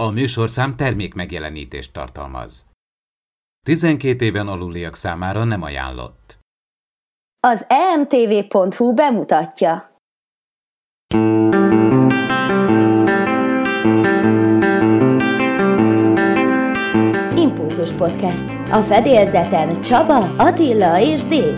A műsorszám termék megjelenítést tartalmaz. 12 éven aluliak számára nem ajánlott. Az emtv.hu bemutatja. Impulzus Podcast. A fedélzeten Csaba, Attila és Dév.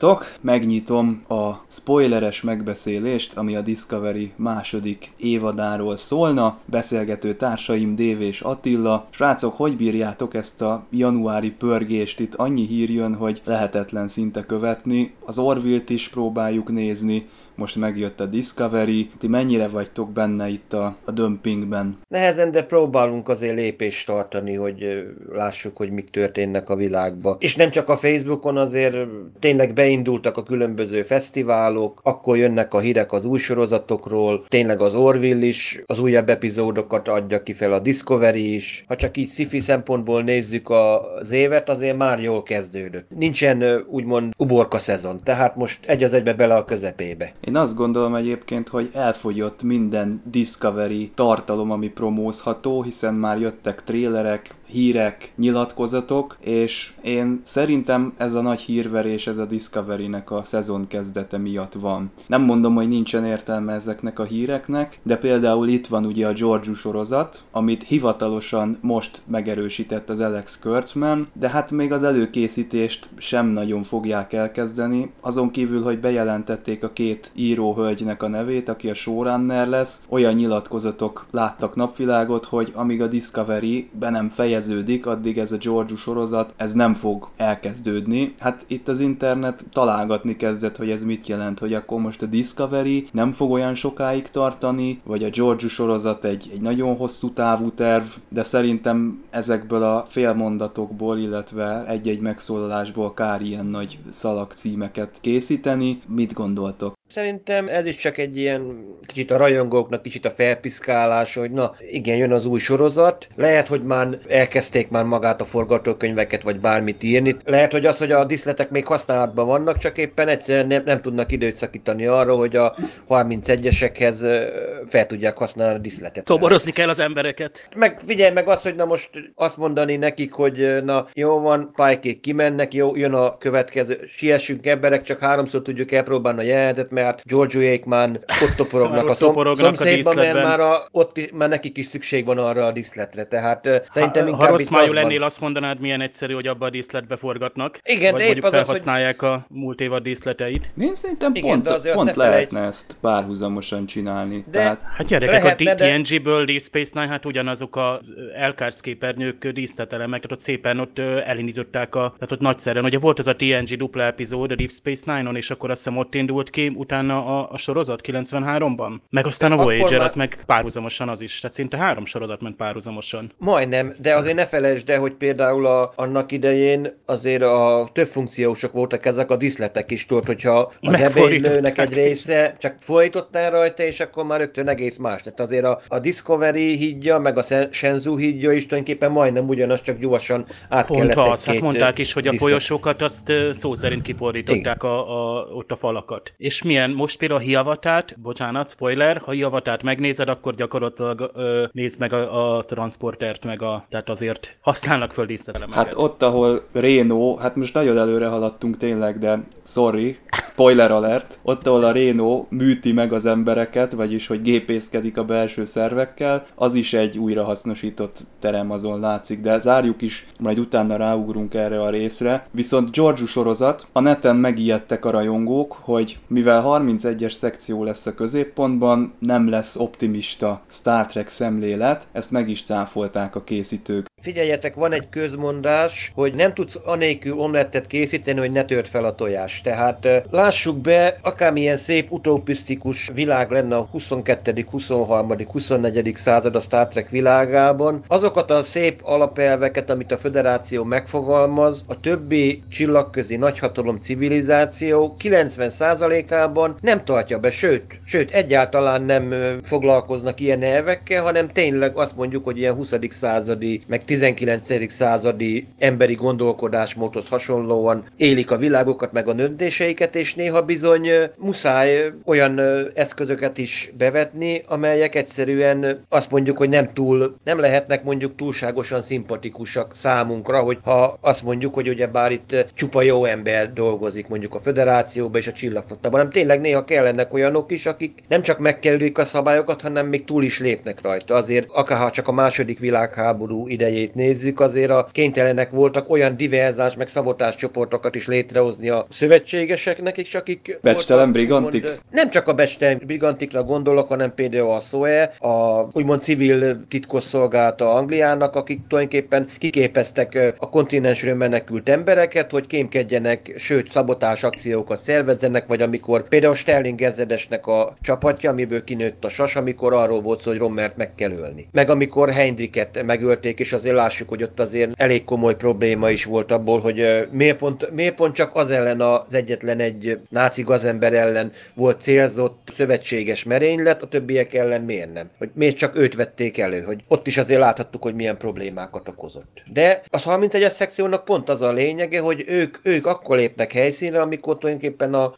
Sziasztok! Megnyitom a spoileres megbeszélést, ami a Discovery második évadáról szólna. Beszélgető társaim Dév és Attila. Srácok, hogy bírjátok ezt a januári pörgést? Itt annyi hír jön, hogy lehetetlen szinte követni. Az Orville-t is próbáljuk nézni, most megjött a Discovery, ti mennyire vagytok benne itt a, a dömpingben? Nehezen, de próbálunk azért lépést tartani, hogy lássuk, hogy mik történnek a világban. És nem csak a Facebookon, azért tényleg beindultak a különböző fesztiválok, akkor jönnek a hírek az új sorozatokról, tényleg az Orville is az újabb epizódokat adja ki fel a Discovery is. Ha csak így sci szempontból nézzük az évet, azért már jól kezdődött. Nincsen úgymond uborka szezon, tehát most egy az egybe bele a közepébe. Én azt gondolom egyébként, hogy elfogyott minden Discovery tartalom, ami promózható, hiszen már jöttek trélerek, hírek, nyilatkozatok, és én szerintem ez a nagy hírverés, ez a Discovery-nek a szezon kezdete miatt van. Nem mondom, hogy nincsen értelme ezeknek a híreknek, de például itt van ugye a Georgiou sorozat, amit hivatalosan most megerősített az Alex Kurtzman, de hát még az előkészítést sem nagyon fogják elkezdeni, azon kívül, hogy bejelentették a két íróhölgynek a nevét, aki a showrunner lesz, olyan nyilatkozatok láttak napvilágot, hogy amíg a Discovery be nem fejez befejeződik, addig ez a Georgiou sorozat, ez nem fog elkezdődni. Hát itt az internet találgatni kezdett, hogy ez mit jelent, hogy akkor most a Discovery nem fog olyan sokáig tartani, vagy a Georgiou sorozat egy, egy nagyon hosszú távú terv, de szerintem ezekből a félmondatokból, illetve egy-egy megszólalásból kár ilyen nagy szalagcímeket készíteni. Mit gondoltok? Szerintem ez is csak egy ilyen kicsit a rajongóknak kicsit a felpiszkálás, hogy na igen, jön az új sorozat. Lehet, hogy már elkezdték már magát a forgatókönyveket, vagy bármit írni. Lehet, hogy az, hogy a diszletek még használatban vannak, csak éppen egyszerűen nem, nem tudnak időt szakítani arra, hogy a 31-esekhez fel tudják használni a diszletet. Toborozni kell az embereket. Meg figyelj meg azt, hogy na most azt mondani nekik, hogy na jó van, pálykék kimennek, jó, jön a következő, siessünk emberek, csak háromszor tudjuk elpróbálni a jelenetet, mert Georgiouék már ott toporognak a, szom, szomszédban, mert már, a, ott is, már nekik is szükség van arra a díszletre. Tehát ha, szerintem inkább Ha rossz májú lennél, azt mondanád, milyen egyszerű, hogy abba a díszletbe forgatnak. Igen, vagy de épp az felhasználják az, hogy... a múlt évad díszleteit. Én szerintem Igen, pont, pont lehetne felejt... ezt párhuzamosan csinálni. De, Tehát... Hát gyerekek, lehetne, a TNG-ből Deep Space Nine, hát ugyanazok a Elkársz képernyők díszletelemek, tehát ott szépen ott elindították a, tehát ott nagyszerűen, ugye volt az a TNG dupla epizód a Deep Space Nine-on, és akkor azt hiszem ott indult ki, utána a, a sorozat 93-ban. Meg aztán de a Voyager, már... az meg párhuzamosan az is. Tehát szinte három sorozat ment párhuzamosan. Majdnem, de azért ne felejtsd el, hogy például a, annak idején azért a több funkciósok voltak ezek a diszletek is, tudod, hogyha az ebédlőnek egy része csak folytottál rajta, és akkor már rögtön egész más. Tehát azért a, a Discovery hídja, meg a Shenzhou hídja is tulajdonképpen majdnem ugyanaz, csak gyorsan át Pont kellett az, hát mondták is, hogy a folyosókat azt szó szerint kifordították a, a, ott a falakat. És milyen most például a hiavatát, bocsánat, spoiler, ha hiavatát megnézed, akkor gyakorlatilag ö, nézd meg a, a transportert, meg a, tehát azért használnak föl díszletelemeket. Hát ott, ahol Reno, hát most nagyon előre haladtunk tényleg, de sorry, spoiler alert, ott, ahol a Reno műti meg az embereket, vagyis hogy gépészkedik a belső szervekkel, az is egy újrahasznosított terem, azon látszik, de zárjuk is, majd utána ráugrunk erre a részre. Viszont George sorozat, a neten megijedtek a rajongók, hogy mivel 31-es szekció lesz a középpontban, nem lesz optimista Star Trek szemlélet, ezt meg is cáfolták a készítők. Figyeljetek, van egy közmondás, hogy nem tudsz anélkül omlettet készíteni, hogy ne tört fel a tojás. Tehát lássuk be, akármilyen szép utopisztikus világ lenne a 22., 23., 24. század a Star Trek világában, azokat a szép alapelveket, amit a Föderáció megfogalmaz, a többi csillagközi nagyhatalom civilizáció 90%-ában nem tartja be, sőt, sőt, egyáltalán nem foglalkoznak ilyen elvekkel, hanem tényleg azt mondjuk, hogy ilyen 20. századi, meg 19. századi emberi gondolkodásmódhoz hasonlóan élik a világokat, meg a döntéseiket, és néha bizony muszáj olyan eszközöket is bevetni, amelyek egyszerűen azt mondjuk, hogy nem túl, nem lehetnek mondjuk túlságosan szimpatikusak számunkra, hogy ha azt mondjuk, hogy ugye bár itt csupa jó ember dolgozik mondjuk a föderációban és a csillagflottában, hanem tényleg néha kellenek olyanok is, akik nem csak megkerülik a szabályokat, hanem még túl is lépnek rajta. Azért akár csak a második világháború idejét nézzük, azért a kénytelenek voltak olyan diverzás meg szabotás csoportokat is létrehozni a szövetségeseknek is, akik... Becstelen brigantik? Úgymond, nem csak a becstelen brigantikra gondolok, hanem például a SOE, a úgymond civil titkosszolgálata Angliának, akik tulajdonképpen kiképeztek a kontinensről menekült embereket, hogy kémkedjenek, sőt szabotás akciókat szervezzenek, vagy amikor például Sterling ezredesnek a csapatja, amiből kinőtt a sas, amikor arról volt szó, hogy Rommert meg kell ölni. Meg amikor Hendriket megölték, és azért lássuk, hogy ott azért elég komoly probléma is volt abból, hogy miért pont, miért pont csak az ellen az egyetlen egy náci gazember ellen volt célzott szövetséges merénylet, a többiek ellen miért nem? Hogy miért csak őt vették elő? Hogy ott is azért láthattuk, hogy milyen problémákat okozott. De az 31-es szekciónak pont az a lényege, hogy ők, ők akkor lépnek helyszínre, amikor tulajdonképpen a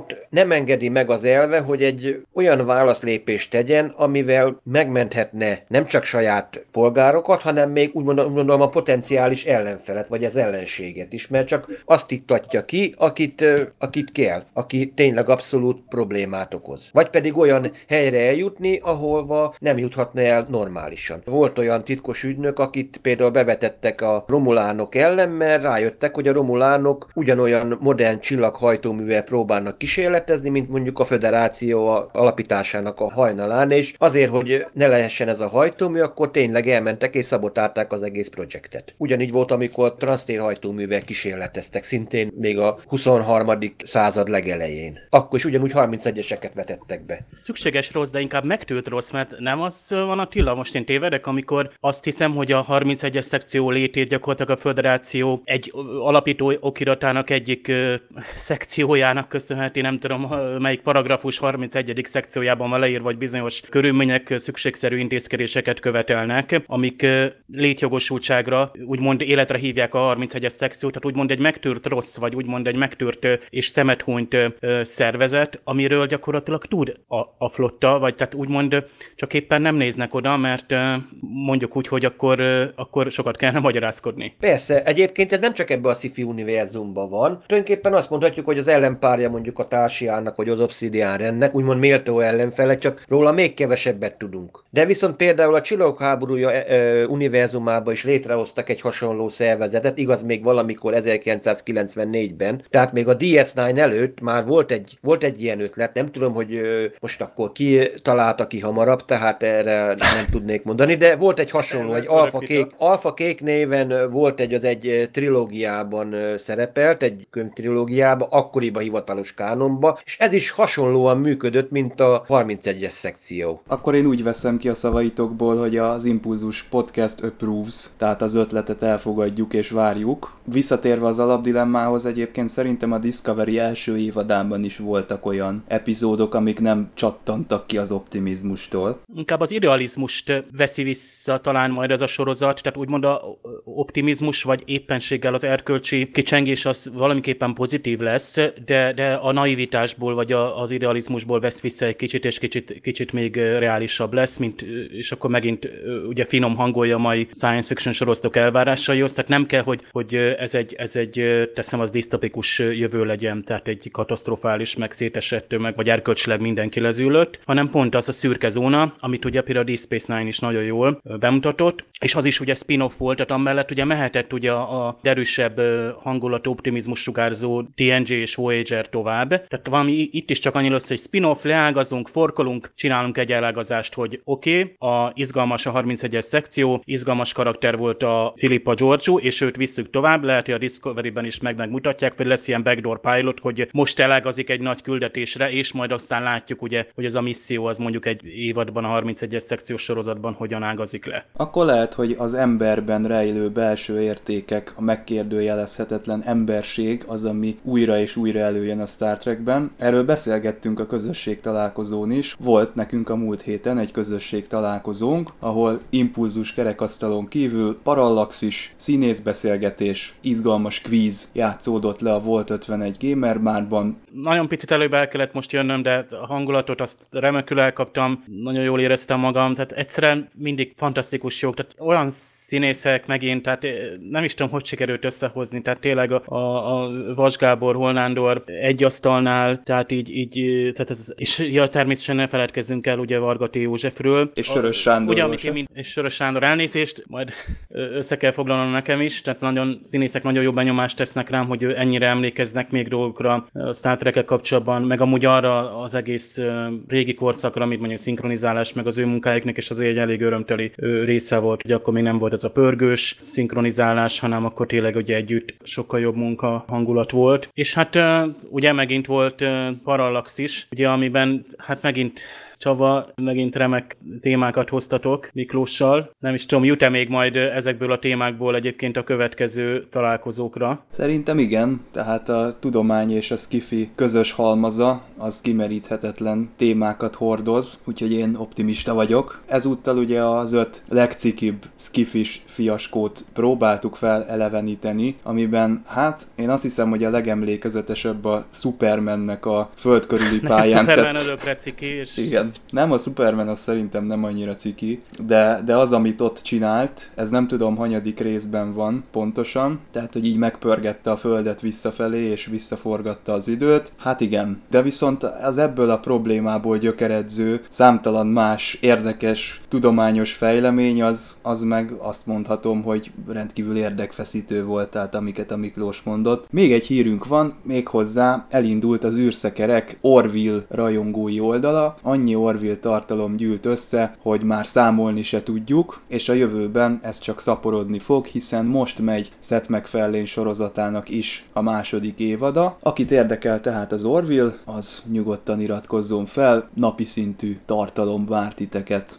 föderációt nem engedi meg az elve, hogy egy olyan válaszlépést tegyen, amivel megmenthetne nem csak saját polgárokat, hanem még úgy mondom, a potenciális ellenfelet, vagy az ellenséget is, mert csak azt iktatja ki, akit, akit kell, aki tényleg abszolút problémát okoz. Vagy pedig olyan helyre eljutni, ahol nem juthatna el normálisan. Volt olyan titkos ügynök, akit például bevetettek a romulánok ellen, mert rájöttek, hogy a romulánok ugyanolyan modern csillaghajtóművel próbálnak kísérletezni, mint mondjuk a föderáció alapításának a hajnalán, és azért, hogy ne lehessen ez a hajtómű, akkor tényleg elmentek és szabotálták az egész projektet. Ugyanígy volt, amikor transztérhajtóművek kísérleteztek, szintén még a 23. század legelején. Akkor is ugyanúgy 31-eseket vetettek be. Szükséges rossz, de inkább megtűrt rossz, mert nem az van Attila, most én tévedek, amikor azt hiszem, hogy a 31-es szekció létét gyakorlatilag a Föderáció egy alapító okiratának egyik szekciójának köszönheti, nem tudom melyik paragrafus 31. szekciójában van leírva, vagy bizonyos körülmények szükségszerű intézkedéseket követelnek, amik létjogosultságra, úgymond életre hívják a 31-es szekciót, tehát úgymond egy megtört rossz, vagy úgymond egy megtört és szemethúnyt szervezet, amiről gyakorlatilag tud a, a flotta, vagy tehát úgymond csak éppen nem néznek oda, mert mondjuk úgy, hogy akkor, akkor sokat kellene magyarázkodni. Persze, egyébként ez nem csak ebbe a sci-fi univerzumban van. Tulajdonképpen azt mondhatjuk, hogy az ellenpárja mondjuk a társiának, vagy az Obsidian rennek, úgymond méltó ellenfele, csak róla még kevesebbet tudunk. De viszont például a csillagok háborúja univerzumában is létrehoztak egy hasonló szervezetet, igaz még valamikor 1994-ben, tehát még a DS9 előtt már volt egy, volt egy ilyen ötlet, nem tudom, hogy most akkor ki találta ki hamarabb, tehát erre nem tudnék mondani, de volt egy hasonló, egy Alpha Kék, Alpha Kék néven volt egy, az egy trilógiában szerepelt, egy könyvtrilógiában, akkoriban hivatalos kánonba, és ez is hasonlóan működött, mint a 31-es szekció. Akkor én úgy veszem ki a szavaitokból, hogy az Impulzus podcast approves, tehát az ötletet elfogadjuk és várjuk. Visszatérve az alapdilemmához egyébként szerintem a Discovery első évadában is voltak olyan epizódok, amik nem csattantak ki az optimizmustól. Inkább az idealizmust veszi vissza talán majd ez a sorozat, tehát úgymond a optimizmus vagy éppenséggel az erkölcsi kicsengés az valamiképpen pozitív lesz, de, de a naivitásból vagy a, az idealizmusból vesz vissza egy kicsit, és kicsit, kicsit még reálisabb lesz, mint, és akkor megint ugye finom hangolja mai science fiction sorosztok elvárásaihoz, tehát nem kell, hogy, hogy ez egy, ez egy teszem az disztopikus jövő legyen, tehát egy katasztrofális, meg szétesett, meg vagy erkölcsileg mindenki lezülő, fölött, hanem pont az a szürke zóna, amit ugye például a Deep Space Nine is nagyon jól bemutatott, és az is ugye spin-off volt, tehát amellett ugye mehetett ugye a derűsebb hangulat optimizmus sugárzó TNG és Voyager tovább. Tehát valami itt is csak annyi lesz, hogy spin-off, leágazunk, forkolunk, csinálunk egy elágazást, hogy oké, okay, a izgalmas a 31-es szekció, izgalmas karakter volt a Filippa Giorgio, és őt visszük tovább, lehet, hogy a Discovery-ben is meg megmutatják, vagy lesz ilyen backdoor pilot, hogy most elágazik egy nagy küldetésre, és majd aztán látjuk ugye, hogy ez a misszió az mondjuk egy évadban, a 31-es szekciós sorozatban hogyan ágazik le. Akkor lehet, hogy az emberben rejlő belső értékek, a megkérdőjelezhetetlen emberség az, ami újra és újra előjön a Star Trekben. Erről beszélgettünk a közösség találkozón is. Volt nekünk a múlt héten egy közösség találkozónk, ahol impulzus kerekasztalon kívül parallaxis, színészbeszélgetés, izgalmas kvíz játszódott le a Volt 51 Gamer márban. Nagyon picit előbb el kellett most jönnöm, de a hangulatot azt remekül elkaptam, nagyon jól éreztem magam, tehát egyszerűen mindig fantasztikus jók, tehát olyan színészek megint, tehát eh, nem is tudom, hogy sikerült összehozni, tehát tényleg a, a, a Vas Gábor, Holnándor egy asztalnál, tehát így, így eh, tehát ez, és ja, természetesen ne feledkezzünk el ugye Vargati Józsefről. És Sörös Sándor. Ugye, amit én, és Sörös Sándor elnézést, majd össze kell foglalnom nekem is, tehát nagyon színészek nagyon jó benyomást tesznek rám, hogy ennyire emlékeznek még dolgokra a Star trek kapcsolatban, meg amúgy arra az egész régi korszakra, amit mondjuk szinkronizálás, meg az ő munkáiknak, és azért egy elég örömteli része volt, hogy akkor még nem volt ez a pörgős szinkronizálás, hanem akkor tényleg ugye együtt sokkal jobb munka hangulat volt. És hát ugye megint volt Parallax is, ugye amiben hát megint Csaba, megint remek témákat hoztatok Miklóssal. Nem is tudom, jut-e még majd ezekből a témákból egyébként a következő találkozókra? Szerintem igen, tehát a tudomány és a skifi közös halmaza az kimeríthetetlen témákat hordoz, úgyhogy én optimista vagyok. Ezúttal ugye az öt legcikibb skifis fiaskót próbáltuk fel eleveníteni, amiben hát én azt hiszem, hogy a legemlékezetesebb a Supermannek a föld körüli pályán. Superman tett... ciki, és... Igen, nem, a Superman az szerintem nem annyira ciki, de, de az, amit ott csinált, ez nem tudom, hanyadik részben van pontosan, tehát, hogy így megpörgette a földet visszafelé, és visszaforgatta az időt, hát igen. De viszont az ebből a problémából gyökeredző, számtalan más érdekes, tudományos fejlemény, az, az meg azt mondhatom, hogy rendkívül érdekfeszítő volt, tehát amiket a Miklós mondott. Még egy hírünk van, méghozzá elindult az űrszekerek Orville rajongói oldala, annyi Orville tartalom gyűlt össze, hogy már számolni se tudjuk, és a jövőben ez csak szaporodni fog, hiszen most megy Seth MacFarlane sorozatának is a második évada. Akit érdekel tehát az Orville, az nyugodtan iratkozzon fel, napi szintű tartalom vár titeket.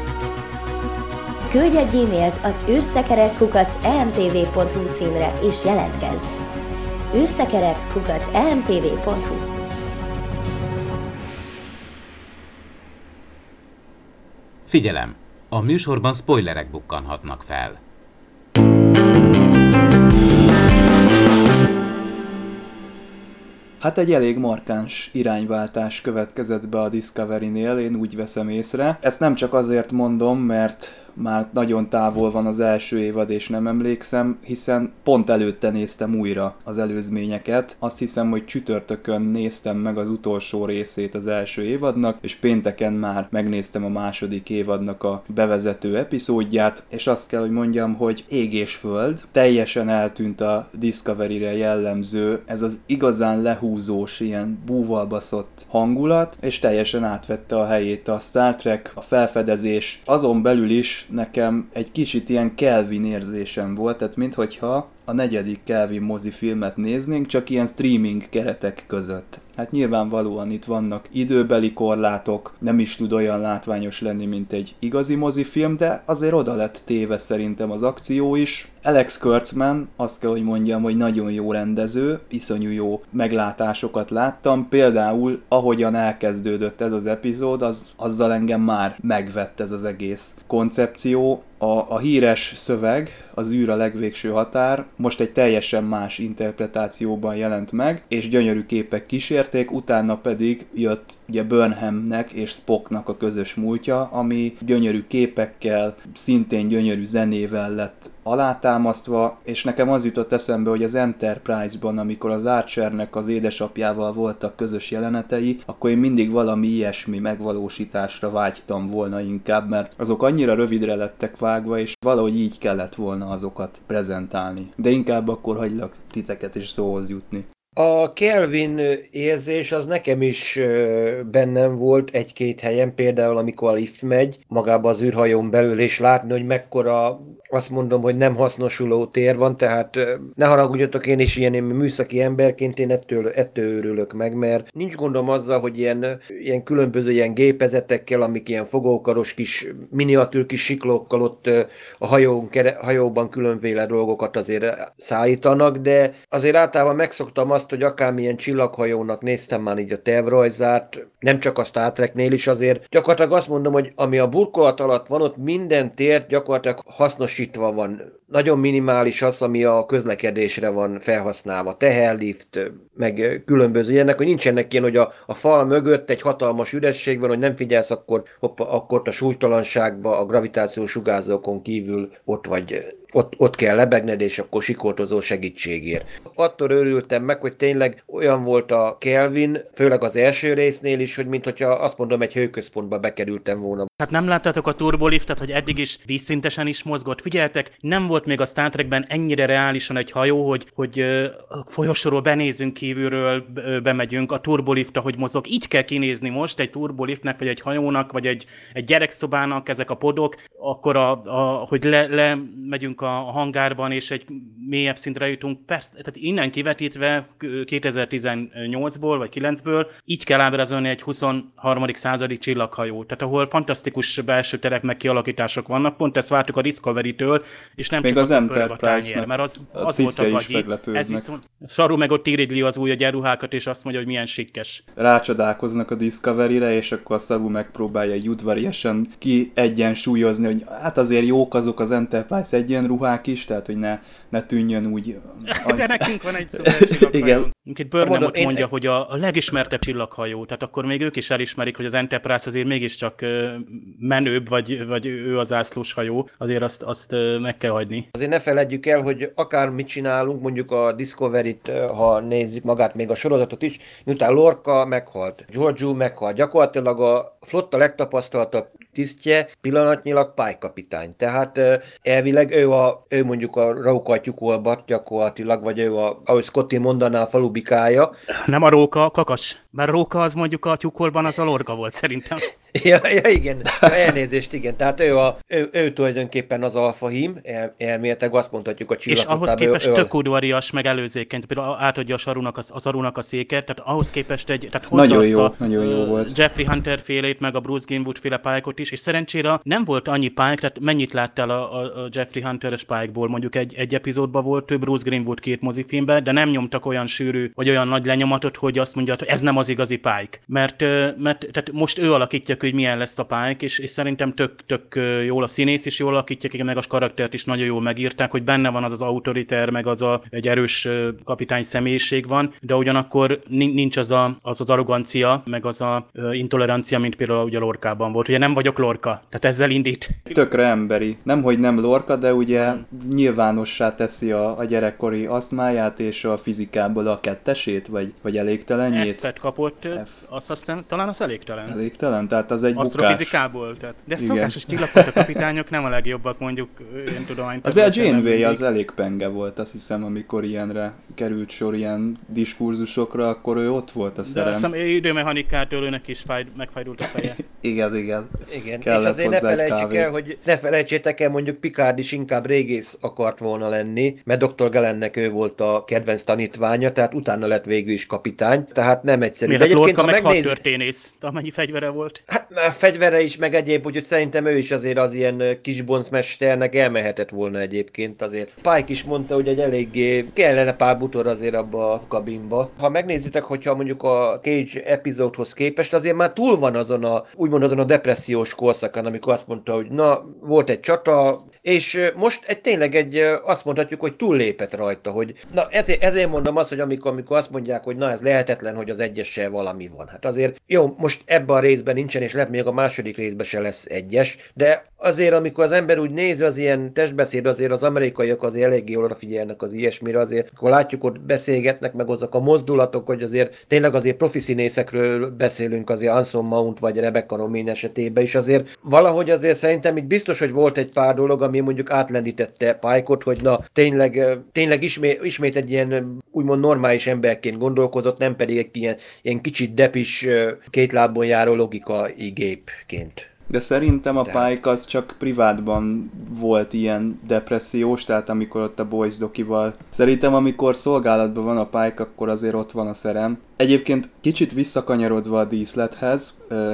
Küldj egy e-mailt az űrszekerekkukac.emtv.hu címre és jelentkezz! űrszekerekkukac.emtv.hu Figyelem! A műsorban spoilerek bukkanhatnak fel. Hát egy elég markáns irányváltás következett be a Discovery-nél, én úgy veszem észre. Ezt nem csak azért mondom, mert már nagyon távol van az első évad, és nem emlékszem, hiszen pont előtte néztem újra az előzményeket. Azt hiszem, hogy csütörtökön néztem meg az utolsó részét az első évadnak, és pénteken már megnéztem a második évadnak a bevezető epizódját, és azt kell, hogy mondjam, hogy ég és föld, teljesen eltűnt a Discovery-re jellemző, ez az igazán lehúzós, ilyen búvalbaszott hangulat, és teljesen átvette a helyét a Star Trek, a felfedezés, azon belül is nekem egy kicsit ilyen Kelvin érzésem volt, tehát minthogyha a negyedik Kelvin mozifilmet néznénk, csak ilyen streaming keretek között. Hát nyilvánvalóan itt vannak időbeli korlátok, nem is tud olyan látványos lenni, mint egy igazi mozifilm, de azért oda lett téve szerintem az akció is. Alex Kurtzman, azt kell, hogy mondjam, hogy nagyon jó rendező, iszonyú jó meglátásokat láttam, például ahogyan elkezdődött ez az epizód, az, azzal engem már megvett ez az egész koncepció, a, a híres szöveg, az űr a legvégső határ, most egy teljesen más interpretációban jelent meg, és gyönyörű képek kísérték, utána pedig jött ugye Burnhamnek és Spocknak a közös múltja, ami gyönyörű képekkel, szintén gyönyörű zenével lett alátámasztva, és nekem az jutott eszembe, hogy az Enterprise-ban, amikor az Archernek az édesapjával voltak közös jelenetei, akkor én mindig valami ilyesmi megvalósításra vágytam volna inkább, mert azok annyira rövidre lettek vágva, és valahogy így kellett volna azokat prezentálni. De inkább akkor hagylak titeket is szóhoz jutni. A Kelvin érzés az nekem is bennem volt egy-két helyen, például amikor a lift megy magába az űrhajón belül, és látni, hogy mekkora azt mondom, hogy nem hasznosuló tér van, tehát ne haragudjatok, én is ilyen én műszaki emberként én ettől, ettől örülök meg, mert nincs gondom azzal, hogy ilyen, ilyen különböző ilyen gépezetekkel, amik ilyen fogókaros kis miniatűr kis siklókkal ott a hajón, hajóban különféle dolgokat azért szállítanak, de azért általában megszoktam azt, hogy akármilyen csillaghajónak néztem már így a tervrajzát, nem csak a Star Treknél is azért, gyakorlatilag azt mondom, hogy ami a burkolat alatt van, ott minden tért gyakorlatilag hasznos biztosítva van. Nagyon minimális az, ami a közlekedésre van felhasználva. Teherlift, meg különböző ilyenek, hogy nincsenek ilyen, hogy a, a fal mögött egy hatalmas üresség van, hogy nem figyelsz, akkor, hoppa, akkor a súlytalanságba, a gravitációs sugárzókon kívül ott vagy ott, ott kell lebegned, és akkor sikoltozó segítségért. Attól örültem meg, hogy tényleg olyan volt a Kelvin, főleg az első résznél is, hogy mintha azt mondom, egy hőközpontba bekerültem volna. Hát nem láttátok a turboliftet, hogy eddig is vízszintesen is mozgott. Figyeltek, nem volt még a Star Trekben ennyire reálisan egy hajó, hogy, hogy a folyosóról benézünk kívülről, bemegyünk, a turbolift, ahogy mozog. Így kell kinézni most egy turboliftnek, vagy egy hajónak, vagy egy, egy gyerekszobának ezek a podok, akkor a, a, hogy le, le megyünk a hangárban, és egy mélyebb szintre jutunk. Persze, tehát innen kivetítve 2018-ból, vagy 9-ből, így kell ábrázolni egy 23. századi csillaghajó. Tehát ahol fantasztikus belső terek meg kialakítások vannak, pont ezt vártuk a Discovery-től, és nem Még csak az, az Enterprise-nak mert az, az, az volt a gagyi. Ez viszont, Saru meg ott írigli az új egyenruhákat, és azt mondja, hogy milyen sikkes. Rácsodálkoznak a Discovery-re, és akkor a Saru megpróbálja udvariasan kiegyensúlyozni, hogy hát azért jók azok az Enterprise egyen ruhák is, tehát hogy ne, ne tűnjön úgy... De nekünk van egy Igen. Minket Burnham ott mondja, hogy a, a legismertebb csillaghajó, tehát akkor még ők is elismerik, hogy az Enterprise azért mégiscsak menőbb, vagy, vagy ő az ászlós hajó, azért azt, azt meg kell hagyni. Azért ne feledjük el, hogy akár mit csinálunk, mondjuk a Discovery-t, ha nézzük magát, még a sorozatot is, miután Lorca meghalt, Giorgio meghalt, gyakorlatilag a flotta legtapasztaltabb tisztje pillanatnyilag pálykapitány. Tehát elvileg ő, a, ő mondjuk a Róka tyukolbat gyakorlatilag, vagy ő a, ahogy Scotty mondaná, a falubikája. Nem a Róka, a kakas. Mert Róka az mondjuk a tyukolban az a Lorga volt szerintem. ja, ja, igen, ja, elnézést, igen. Tehát ő, a, ő, ő tulajdonképpen az alfahím, el, elméletek azt mondhatjuk a És ahhoz képest ő, tök udvarias, meg előzéként, például átadja a Sarunak a, az Arunak a széket, tehát ahhoz képest egy, tehát hozza nagyon azt jó, a, nagyon jó volt. Jeffrey Hunter félét, meg a Bruce Greenwood féle pályákot is, és szerencsére nem volt annyi pályák, tehát mennyit láttál a, a, a Jeffrey Hunter-es pályákból, mondjuk egy, egy epizódban volt több Bruce Greenwood két mozifilmben, de nem nyomtak olyan sűrű, vagy olyan nagy lenyomatot, hogy azt mondja, hogy ez nem az igazi Pike. Mert, mert tehát most ő alakítja hogy milyen lesz a Pike, és, és szerintem tök, tök jól a színész is jól alakítja ki, meg a karaktert is nagyon jól megírták, hogy benne van az az autoriter, meg az a, egy erős kapitány személyiség van, de ugyanakkor nincs az a, az, az arrogancia, meg az a intolerancia, mint például ugye Lorkában volt. Ugye nem vagyok Lorka, tehát ezzel indít. Tökre emberi. Nem, hogy nem Lorka, de ugye nyilvánossá teszi a, a gyerekkori asztmáját és a fizikából a kettesét, vagy, vagy elégtelenjét. F-et kapott, F. azt hiszem, talán az elégtelen. Elégtelen, tehát az egy Asztrofizikából, tehát. De szokásos csillagos a kapitányok nem a legjobbak mondjuk én tudományt. Az a Janeway az elég penge volt, azt hiszem, amikor ilyenre került sor ilyen diskurzusokra, akkor ő ott volt a szerem. De azt hiszem időmechanikától őnek is fáj, megfájdult a feje. igen, igen. Igen, Kellett és azért ne felejtsük el, hogy ne felejtsétek el, mondjuk Picard is inkább régész akart volna lenni, mert Dr. Gelennek ő volt a kedvenc tanítványa, tehát utána lett végül is kapitány, tehát nem egyszerű. Miért De egyébként, ha meg megnéz... történész, amennyi fegyvere volt? Hát a fegyvere is, meg egyéb, úgyhogy szerintem ő is azért az ilyen kis boncmesternek elmehetett volna egyébként azért. Pike is mondta, hogy egy eléggé kellene pár butor azért abba a kabinba. Ha megnézitek, hogyha mondjuk a Cage epizódhoz képest, azért már túl van azon a, úgymond azon a depressziós korszakon, amikor azt mondta, hogy na, volt egy csata, és most egy, tényleg egy, azt mondhatjuk, hogy túllépett rajta, hogy na ezért, ezért mondom azt, hogy amikor, amikor azt mondják, hogy na ez lehetetlen, hogy az egyessel valami van. Hát azért jó, most ebben a részben nincsen, és lehet még a második részben se lesz egyes, de azért amikor az ember úgy nézi az ilyen testbeszéd, azért az amerikaiak azért eléggé odafigyelnek az ilyesmire, azért akkor látjuk ott beszélgetnek, meg azok a mozdulatok, hogy azért tényleg azért profi színészekről beszélünk azért Anson Mount vagy Rebecca Romain esetében is azért valahogy azért szerintem itt biztos, hogy volt egy pár dolog, ami mondjuk átlendítette Pike-ot, hogy na tényleg, tényleg ismét, ismét egy ilyen úgymond normális emberként gondolkozott, nem pedig egy ilyen, ilyen kicsit depis, két lábon járó logikai gépként. De szerintem a Pike az csak privátban volt ilyen depressziós, tehát amikor ott a Boys dokival. Szerintem amikor szolgálatban van a Pike, akkor azért ott van a szerem. Egyébként kicsit visszakanyarodva a díszlethez,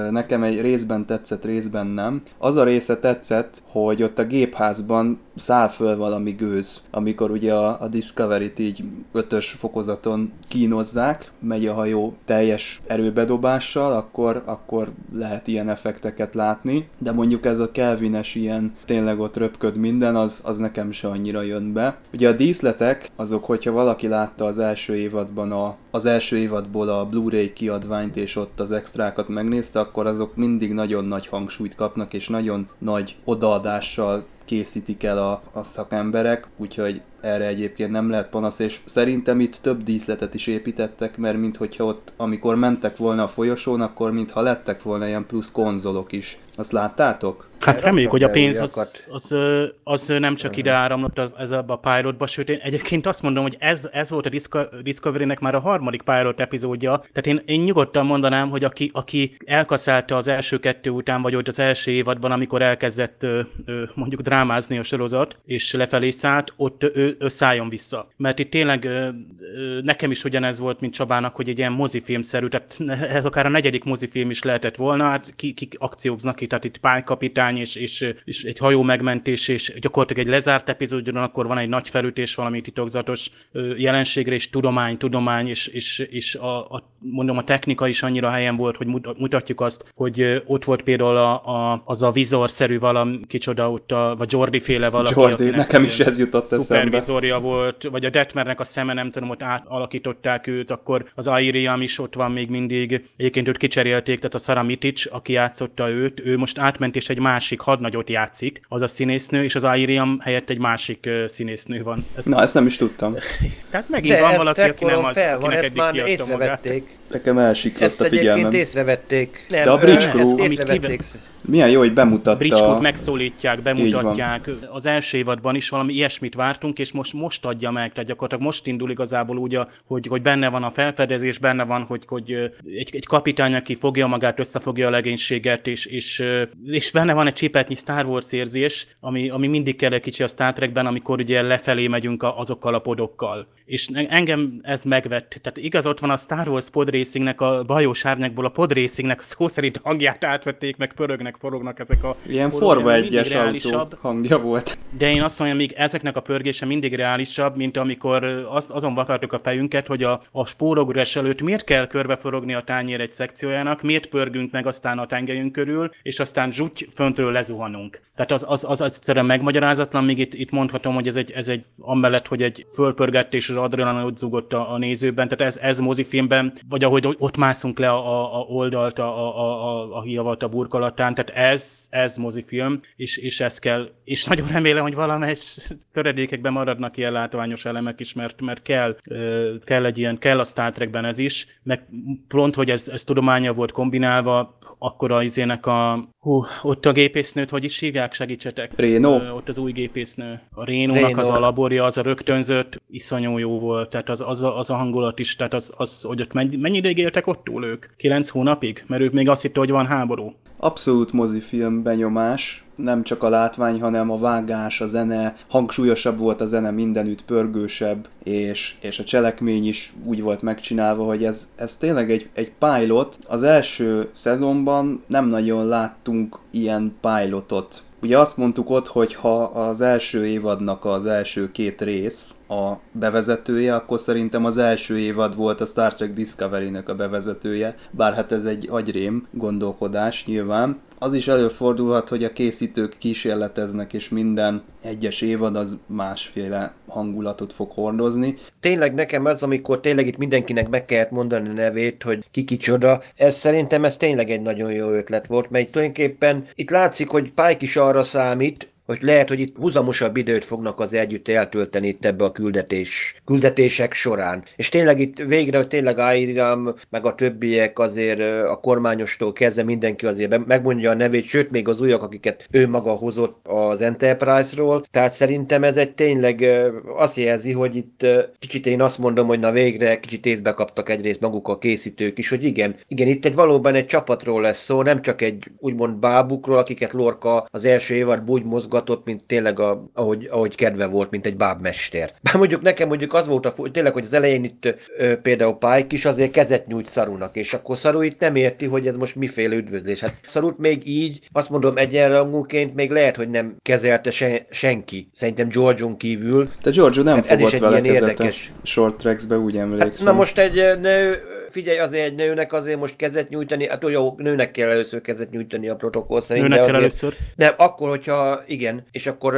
nekem egy részben tetszett, részben nem. Az a része tetszett, hogy ott a gépházban száll föl valami gőz, amikor ugye a, a Discovery-t így ötös fokozaton kínozzák, megy a hajó teljes erőbedobással, akkor, akkor lehet ilyen effekteket látni, de mondjuk ez a Kelvines ilyen tényleg ott röpköd minden, az, az nekem se annyira jön be. Ugye a díszletek, azok, hogyha valaki látta az első évadban a, az első évadból a Blu-ray kiadványt és ott az extrákat megnézte, akkor azok mindig nagyon nagy hangsúlyt kapnak és nagyon nagy odaadással készítik el a, a szakemberek, úgyhogy erre egyébként nem lehet panasz, és szerintem itt több díszletet is építettek, mert minthogyha ott, amikor mentek volna a folyosón, akkor mintha lettek volna ilyen plusz konzolok is. Azt láttátok? Hát reméljük, hogy a pénz az, az, az nem csak ide áramlott ez a pilotba, sőt én egyébként azt mondom, hogy ez, ez volt a Discovery-nek már a harmadik pilot epizódja, tehát én, én nyugodtan mondanám, hogy aki, aki elkaszálta az első kettő után, vagy ott az első évadban, amikor elkezdett mondjuk drámázni a sorozat, és lefelé szállt, ott ő, ő szálljon vissza. Mert itt tényleg nekem is ugyanez volt, mint Csabának, hogy egy ilyen mozifilmszerű, tehát ez akár a negyedik mozifilm is lehetett volna, hát ki, ki akcióznak ki, tehát itt pálykapitán, kapitány, és, és, és egy hajó megmentés, és gyakorlatilag egy lezárt epizód, akkor van egy nagy felütés valami titokzatos jelenségre, és tudomány, tudomány, és, és, és a, a, mondom, a technika is annyira helyen volt, hogy mutatjuk azt, hogy ott volt például a, a, az a vizorszerű valami, kicsoda ott, a, vagy Jordi féle valaki. Jordi, nekem is ez jutott eszembe. Szupervizorja volt, vagy a Detmernek a szeme, nem tudom, ott átalakították őt, akkor az Airiam is ott van még mindig. Egyébként őt kicserélték, tehát a Saramitic, aki játszotta őt, ő most átment és egy másik hadnagyot játszik, az a színésznő, és az Airiam helyett egy másik színésznő van. Ezt Na, ezt nem is tudtam. Tehát megint De van valaki, aki nem az, fel van, ezt már észrevették. think Nekem elsiklott a figyelmem. Ezt észrevették. Nem, De a Bridge Crew... Észrevették. Milyen jó, hogy bemutatta. Bridge megszólítják, bemutatják. Az első évadban is valami ilyesmit vártunk, és most most adja meg, tehát gyakorlatilag most indul igazából úgy, hogy, hogy benne van a felfedezés, benne van, hogy, hogy egy, egy kapitány, aki fogja magát, összefogja a legénységet, és, és, és benne van egy csipetnyi Star Wars érzés, ami, ami mindig kell egy kicsi a Star Trekben, amikor ugye lefelé megyünk azokkal a podokkal. És engem ez megvett. Tehát igaz, ott van a Star Wars pod podracingnek, a bajós árnyakból a podracingnek a szó szerint hangját átvették, meg pörögnek, forognak ezek a... Ilyen Forma 1-es autó hangja volt. De én azt mondom, még ezeknek a pörgése mindig reálisabb, mint amikor az, azon vakartuk a fejünket, hogy a, a spórográs előtt miért kell körbeforogni a tányér egy szekciójának, miért pörgünk meg aztán a tengelyünk körül, és aztán zsúgy föntről lezuhanunk. Tehát az, az, az egyszerűen megmagyarázatlan, még itt, itt mondhatom, hogy ez egy, ez egy amellett, hogy egy fölpörgett és az adrenalin ott zugott a, a nézőben, tehát ez, ez mozifilmben, vagy ahogy ott mászunk le a, a, a oldalt a, a, a, a hiavat a burkolatán, tehát ez, ez mozifilm, és, és ez kell, és nagyon remélem, hogy valamelyes töredékekben maradnak ilyen látványos elemek is, mert, mert kell, kell egy ilyen, kell a Star Trekben ez is, meg pont, hogy ez, ez tudománya volt kombinálva, akkor a izének a, hú, ott a gépésznőt, hogy is hívják, segítsetek? Réno. Ott az új gépésznő. A Rénónak az a laborja, az a rögtönzött, iszonyú jó volt, tehát az, az, a, az a hangulat is, tehát az, az hogy ott mennyi, mennyi ideig éltek ott túl ők? Kilenc hónapig? Mert ők még azt hitte, hogy van háború. Abszolút mozifilm benyomás, nem csak a látvány, hanem a vágás, a zene, hangsúlyosabb volt a zene, mindenütt pörgősebb, és, és a cselekmény is úgy volt megcsinálva, hogy ez, ez tényleg egy, egy pilot. Az első szezonban nem nagyon láttunk ilyen pilotot. Ugye azt mondtuk ott, hogy ha az első évadnak az első két rész a bevezetője, akkor szerintem az első évad volt a Star Trek Discovery-nek a bevezetője, bár hát ez egy agyrém gondolkodás nyilván. Az is előfordulhat, hogy a készítők kísérleteznek, és minden egyes évad az másféle hangulatot fog hordozni. Tényleg nekem az, amikor tényleg itt mindenkinek meg kellett mondani a nevét, hogy ki kicsoda, ez szerintem ez tényleg egy nagyon jó ötlet volt, mert tulajdonképpen itt látszik, hogy Pike is arra számít, hogy lehet, hogy itt húzamosabb időt fognak az együtt eltölteni itt ebbe a küldetés, küldetések során. És tényleg itt végre, hogy tényleg Airam, meg a többiek azért a kormányostól kezdve mindenki azért megmondja a nevét, sőt még az újak, akiket ő maga hozott az Enterprise-ról. Tehát szerintem ez egy tényleg azt jelzi, hogy itt kicsit én azt mondom, hogy na végre kicsit észbe kaptak egyrészt maguk a készítők is, hogy igen, igen, itt egy valóban egy csapatról lesz szó, nem csak egy úgymond bábukról, akiket Lorca az első évadban úgy mozgat forgatott, mint tényleg a, ahogy, ahogy kedve volt, mint egy bábmester. Bár mondjuk nekem mondjuk az volt a, tényleg, hogy az elején itt ö, például Pike is azért kezet nyújt Szarunak, és akkor Szaru itt nem érti, hogy ez most miféle üdvözlés. Hát Szarut még így, azt mondom egyenrangúként még lehet, hogy nem kezelte se, senki. Szerintem George-on kívül. De George nem fogott ez is egy vele ilyen érdekes. short tracks-be, úgy emlékszem. Hát, na most egy nő figyelj, azért egy nőnek azért most kezet nyújtani, hát jó, nőnek kell először kezet nyújtani a protokoll szerint. Nőnek kell először. De akkor, hogyha igen, és akkor,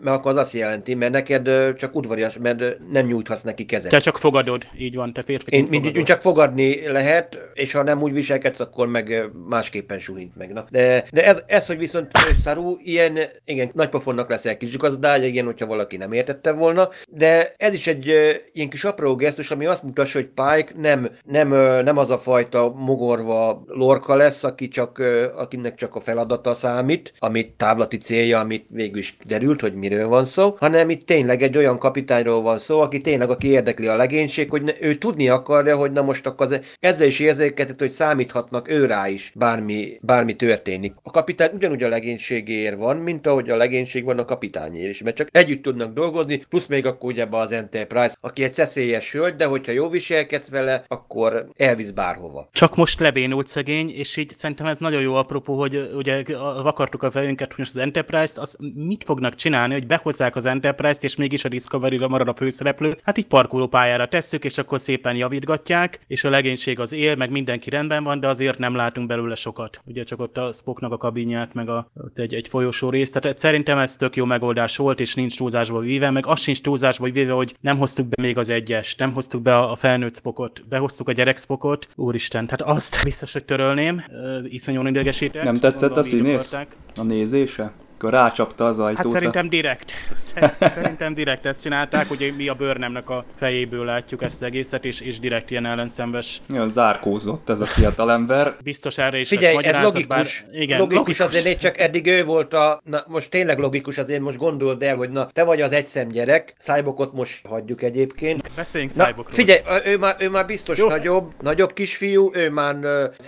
mert akkor az azt jelenti, mert neked csak udvarias, mert nem nyújthatsz neki kezet. Te csak fogadod, így van, te férfi. Én mindig csak fogadni lehet, és ha nem úgy viselkedsz, akkor meg másképpen suhint meg. Na. De, de ez, ez, hogy viszont szarú, ilyen, igen, nagy pofonnak lesz egy kis gazdája, igen, hogyha valaki nem értette volna, de ez is egy ilyen kis apró gesztus, ami azt mutatja, hogy Pike nem, nem nem az a fajta mogorva lorka lesz, aki csak, akinek csak a feladata számít, amit távlati célja, amit végül is derült, hogy miről van szó, hanem itt tényleg egy olyan kapitányról van szó, aki tényleg, aki érdekli a legénység, hogy ő tudni akarja, hogy na most akkor az, ezzel is érzékeltet, hogy számíthatnak ő rá is, bármi, bármi történik. A kapitány ugyanúgy a legénységéért van, mint ahogy a legénység van a kapitányér is, mert csak együtt tudnak dolgozni, plusz még akkor ugye az Enterprise, aki egy szeszélyes hölgy, de hogyha jó viselkedsz vele, akkor elvisz bárhova. Csak most lebénult szegény, és így szerintem ez nagyon jó apropó, hogy ugye vakartuk a fejünket, hogy most az Enterprise-t, az mit fognak csinálni, hogy behozzák az Enterprise-t, és mégis a Discovery-ra marad a főszereplő. Hát így parkolópályára tesszük, és akkor szépen javítgatják, és a legénység az él, meg mindenki rendben van, de azért nem látunk belőle sokat. Ugye csak ott a Spocknak a kabinját, meg a, ott egy, egy folyosó részt. Tehát szerintem ez tök jó megoldás volt, és nincs túlzásba víve, meg az sincs túlzásba víve, hogy nem hoztuk be még az egyes, nem hoztuk be a felnőtt Spockot, behoztuk a gyerek Spockot, úristen, tehát azt biztos, hogy törölném, iszonyúan idegesített. Nem tetszett a színész? A nézése? Akkor rácsapta az ajtót. Hát szerintem direkt. Szerintem direkt ezt csinálták, ugye mi a bőrnemnek a fejéből látjuk ezt az egészet, és, és direkt ilyen ellenszenves. Ja, zárkózott ez a fiatal ember. Biztos erre is Figyelj, ez logikus. Bár, igen, logikus, logikus azért, csak eddig ő volt a, na most tényleg logikus, azért most gondold el, hogy na, te vagy az egyszem gyerek, Szájbokot most hagyjuk egyébként. Beszéljünk Szájbokról. Figyelj, ő már, ő már biztos Jó. nagyobb, nagyobb kisfiú, ő már...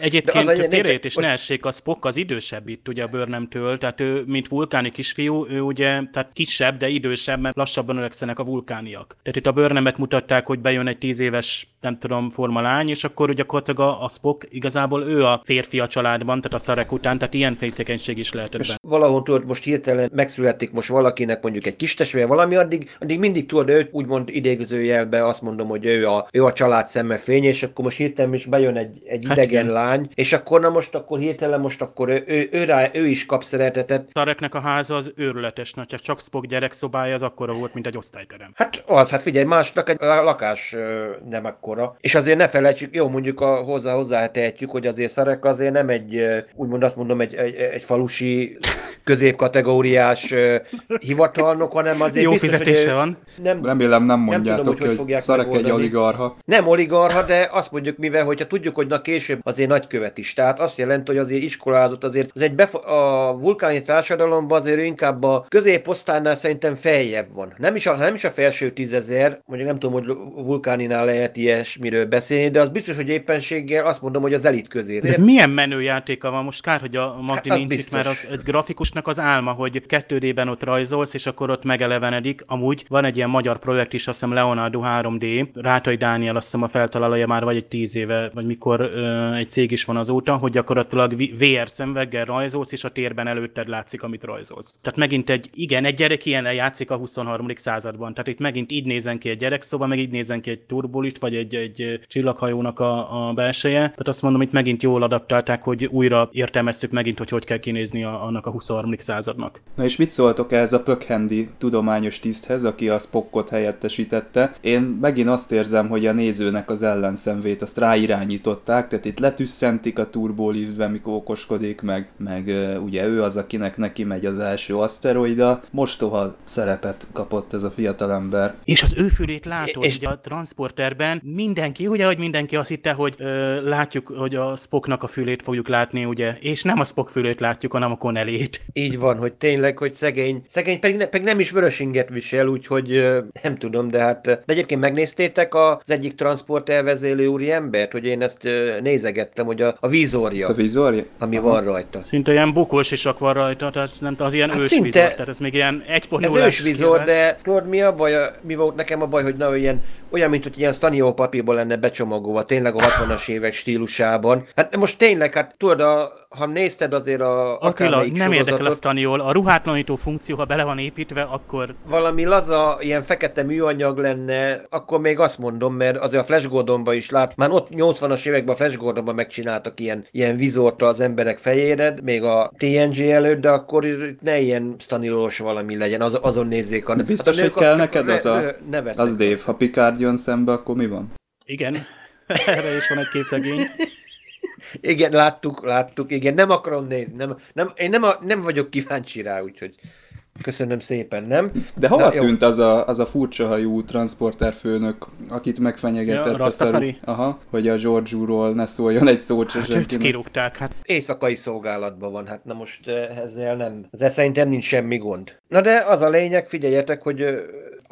Egyébként is most... ne essék, a Spock az idősebb itt ugye a bőrnemtől, tehát ő, mint vulkáni kisfiú, ő ugye, tehát kisebb, de idősebb, mert lassabban öregszenek a vulkániak. Tehát itt a bőrnemet mutatták, hogy bejön egy tíz éves nem tudom, forma lány, és akkor gyakorlatilag a, a Spock igazából ő a férfi a családban, tehát a szarek után, tehát ilyen féltékenység is lehetett benne. Valahol tudod, most hirtelen megszületik most valakinek mondjuk egy kis testvére, valami, addig, addig mindig tudod, őt úgymond idégzőjelbe azt mondom, hogy ő a, ő a család szemefény, és akkor most hirtelen is bejön egy, egy hát idegen igen. lány, és akkor na most akkor hirtelen most akkor ő, ő, ő, rá, ő is kap szeretetet. Szareknek a háza az őrületes, na, csak Spock gyerekszobája az akkora volt, mint egy osztályterem. Hát az, hát figyelj, másnak egy lakás nem akkora. És azért ne felejtsük, jó, mondjuk a, hozzá hozzá tehetjük, hogy azért Szarek azért nem egy, úgymond azt mondom, egy, egy, egy falusi középkategóriás hivatalnok, hanem azért Jó biztos, fizetése hogy van. Nem, Remélem nem mondjátok, nem tudom, hogy, hogy Szarek egy oligarha. Nem oligarha, de azt mondjuk, mivel hogyha tudjuk, hogy na később azért nagykövet is. Tehát azt jelenti, hogy azért iskolázott, azért az egy befo- a vulkáni társadalomban azért inkább a középosztálynál szerintem feljebb van. Nem is a, nem is a felső tízezer, mondjuk nem tudom, hogy vulkáninál lehet ilyesmiről beszélni, de az biztos, hogy éppenséggel azt mondom, hogy az elit közé. De milyen menő játéka van most? Kár, hogy a Magdi hát, nincs itt, mert az egy grafikusnak az álma, hogy 2D-ben ott rajzolsz, és akkor ott megelevenedik. Amúgy van egy ilyen magyar projekt is, azt hiszem Leonardo 3D, Rátai Dániel azt hiszem a feltalálója már vagy egy tíz éve, vagy mikor ö, egy cég is van azóta, hogy gyakorlatilag VR szemveggel rajzolsz, és a térben előtted látszik, amit rajzolsz. Tehát megint egy, igen, egy gyerek ilyen játszik a 23. században. Tehát itt megint így nézen ki egy gyerek, szóval meg így nézen ki egy turbulit, vagy egy, egy csillaghajónak a, a belseje. Tehát azt mondom, itt megint jól adaptálták, hogy újra értelmeztük megint, hogy hogy kell kinézni a, annak a 23. századnak. Na és mit szóltok ehhez a Pökhendi tudományos tiszthez, aki a Spockot helyettesítette? Én megint azt érzem, hogy a nézőnek az ellenszemvét azt ráirányították, tehát itt letüsszentik a turboliftbe, mikor okoskodik meg, meg ugye ő az, akinek neki megy az első aszteroida. Mostoha szerepet kapott ez a fiatalember. És az ő fülét látod, és a transporterben mindenki, ugye, hogy mindenki azt hitte, hogy ö, látjuk, hogy a Spocknak a fülét fogjuk látni, ugye, és nem a Spock fülét látjuk, hanem a Connellét. Így van, hogy tényleg, hogy szegény, szegény pedig, ne, pedig nem is vörösinget visel, úgyhogy ö, nem tudom, de hát, de egyébként megnézték az egyik transporter vezélő úri embert, hogy én ezt ö, nézegettem, hogy a, a vízorja. Ez a vízorja? Ami Aha. van rajta. Szinte ilyen bukós isak van rajta, tehát nem az ilyen hát ősvizor, szinte, tehát ez még ilyen egy Ez ősvizor, de tudod mi a baj, mi volt nekem a baj, hogy na, ilyen, olyan, mint hogy ilyen stanió papírból lenne becsomagolva, tényleg a 60-as évek stílusában. Hát most tényleg, hát tudod, a, ha nézted azért a Attila, nem érdekel a staniol, a ruhátlanító funkció, ha bele van építve, akkor... Valami laza, ilyen fekete műanyag lenne, akkor még azt mondom, mert azért a Flash Gordonban is lát, már ott 80-as években a Flash Gordonban megcsináltak ilyen, ilyen vizort az emberek fejére, még a TNG előtt, de akkor ne ilyen stanilos valami legyen, az, azon nézzék a... Biztos, a hogy kell neked az a... Az Dave, ha Picard jön szembe, akkor mi van? Igen, erre is van egy képregény. Igen, láttuk, láttuk, igen, nem akarom nézni, nem, nem, én nem, a, nem vagyok kíváncsi rá, úgyhogy köszönöm szépen, nem? De hova Na, tűnt az a, az a furcsa hajú transporter főnök, akit megfenyegetett ja, a szeru, aha, hogy a George ne szóljon egy szót hát, senkinek. kirúgták, hát. Éjszakai szolgálatban van, hát na most eh, ezzel nem, ezzel szerintem nincs semmi gond. Na de az a lényeg, figyeljetek, hogy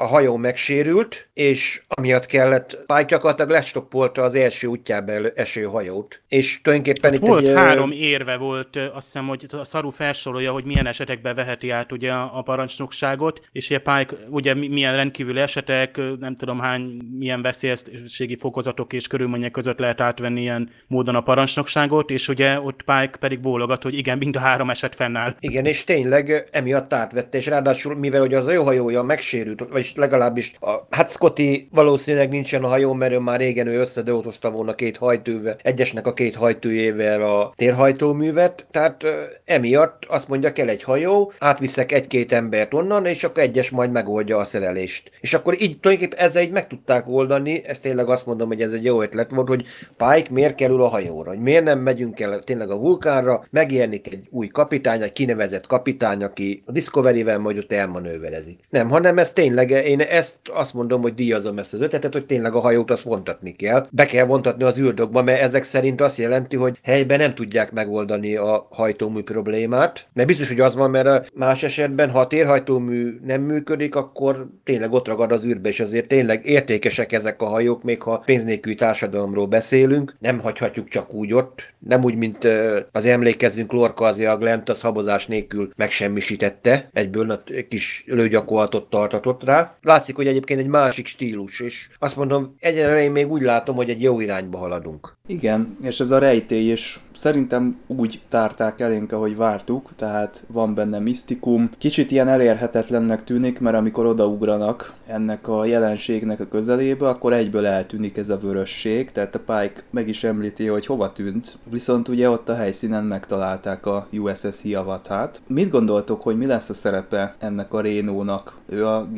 a hajó megsérült, és amiatt kellett, Pike gyakorlatilag lestoppolta az első útjába eső hajót. És tulajdonképpen hát itt volt egy, három érve volt, azt hiszem, hogy a Szaru felsorolja, hogy milyen esetekben veheti át ugye a parancsnokságot, és ugye Pike ugye milyen rendkívüli esetek, nem tudom hány, milyen veszélyességi fokozatok és körülmények között lehet átvenni ilyen módon a parancsnokságot, és ugye ott Pike pedig bólogat, hogy igen, mind a három eset fennáll. Igen, és tényleg emiatt átvette, és ráadásul mivel hogy az ő hajója megsérült, vagy és legalábbis, a, hát Scotty valószínűleg nincsen a hajó, mert ő már régen ő összedolgozta volna két hajtővel, egyesnek a két hajtőjével a térhajtóművet, tehát emiatt azt mondja, kell egy hajó, átviszek egy-két embert onnan, és akkor egyes majd megoldja a szerelést. És akkor így tulajdonképpen ezzel így meg tudták oldani, ezt tényleg azt mondom, hogy ez egy jó ötlet volt, hogy Pike miért kerül a hajóra, hogy miért nem megyünk el tényleg a vulkánra, megjelenik egy új kapitány, egy kinevezett kapitány, aki a Discovery-vel majd ott elmanőverezik. Nem, hanem ez tényleg én ezt azt mondom, hogy díjazom ezt az ötletet, hogy tényleg a hajót azt vontatni kell. Be kell vontatni az űrdokba, mert ezek szerint azt jelenti, hogy helyben nem tudják megoldani a hajtómű problémát. Mert biztos, hogy az van, mert más esetben, ha a térhajtómű nem működik, akkor tényleg ott ragad az űrbe, és azért tényleg értékesek ezek a hajók, még ha pénznélkül társadalomról beszélünk. Nem hagyhatjuk csak úgy ott, nem úgy, mint az emlékezzünk Lorca az a Glent, az habozás nélkül megsemmisítette, egyből egy kis lőgyakorlatot tartatott rá. Rá. Látszik, hogy egyébként egy másik stílus, és azt mondom, egyelőre én még úgy látom, hogy egy jó irányba haladunk. Igen, és ez a rejtély is szerintem úgy tárták elénk, ahogy vártuk, tehát van benne misztikum. Kicsit ilyen elérhetetlennek tűnik, mert amikor odaugranak ennek a jelenségnek a közelébe, akkor egyből eltűnik ez a vörösség, tehát a Pike meg is említi, hogy hova tűnt, viszont ugye ott a helyszínen megtalálták a USS Hiavatát. Mit gondoltok, hogy mi lesz a szerepe ennek a Rénónak? Ő a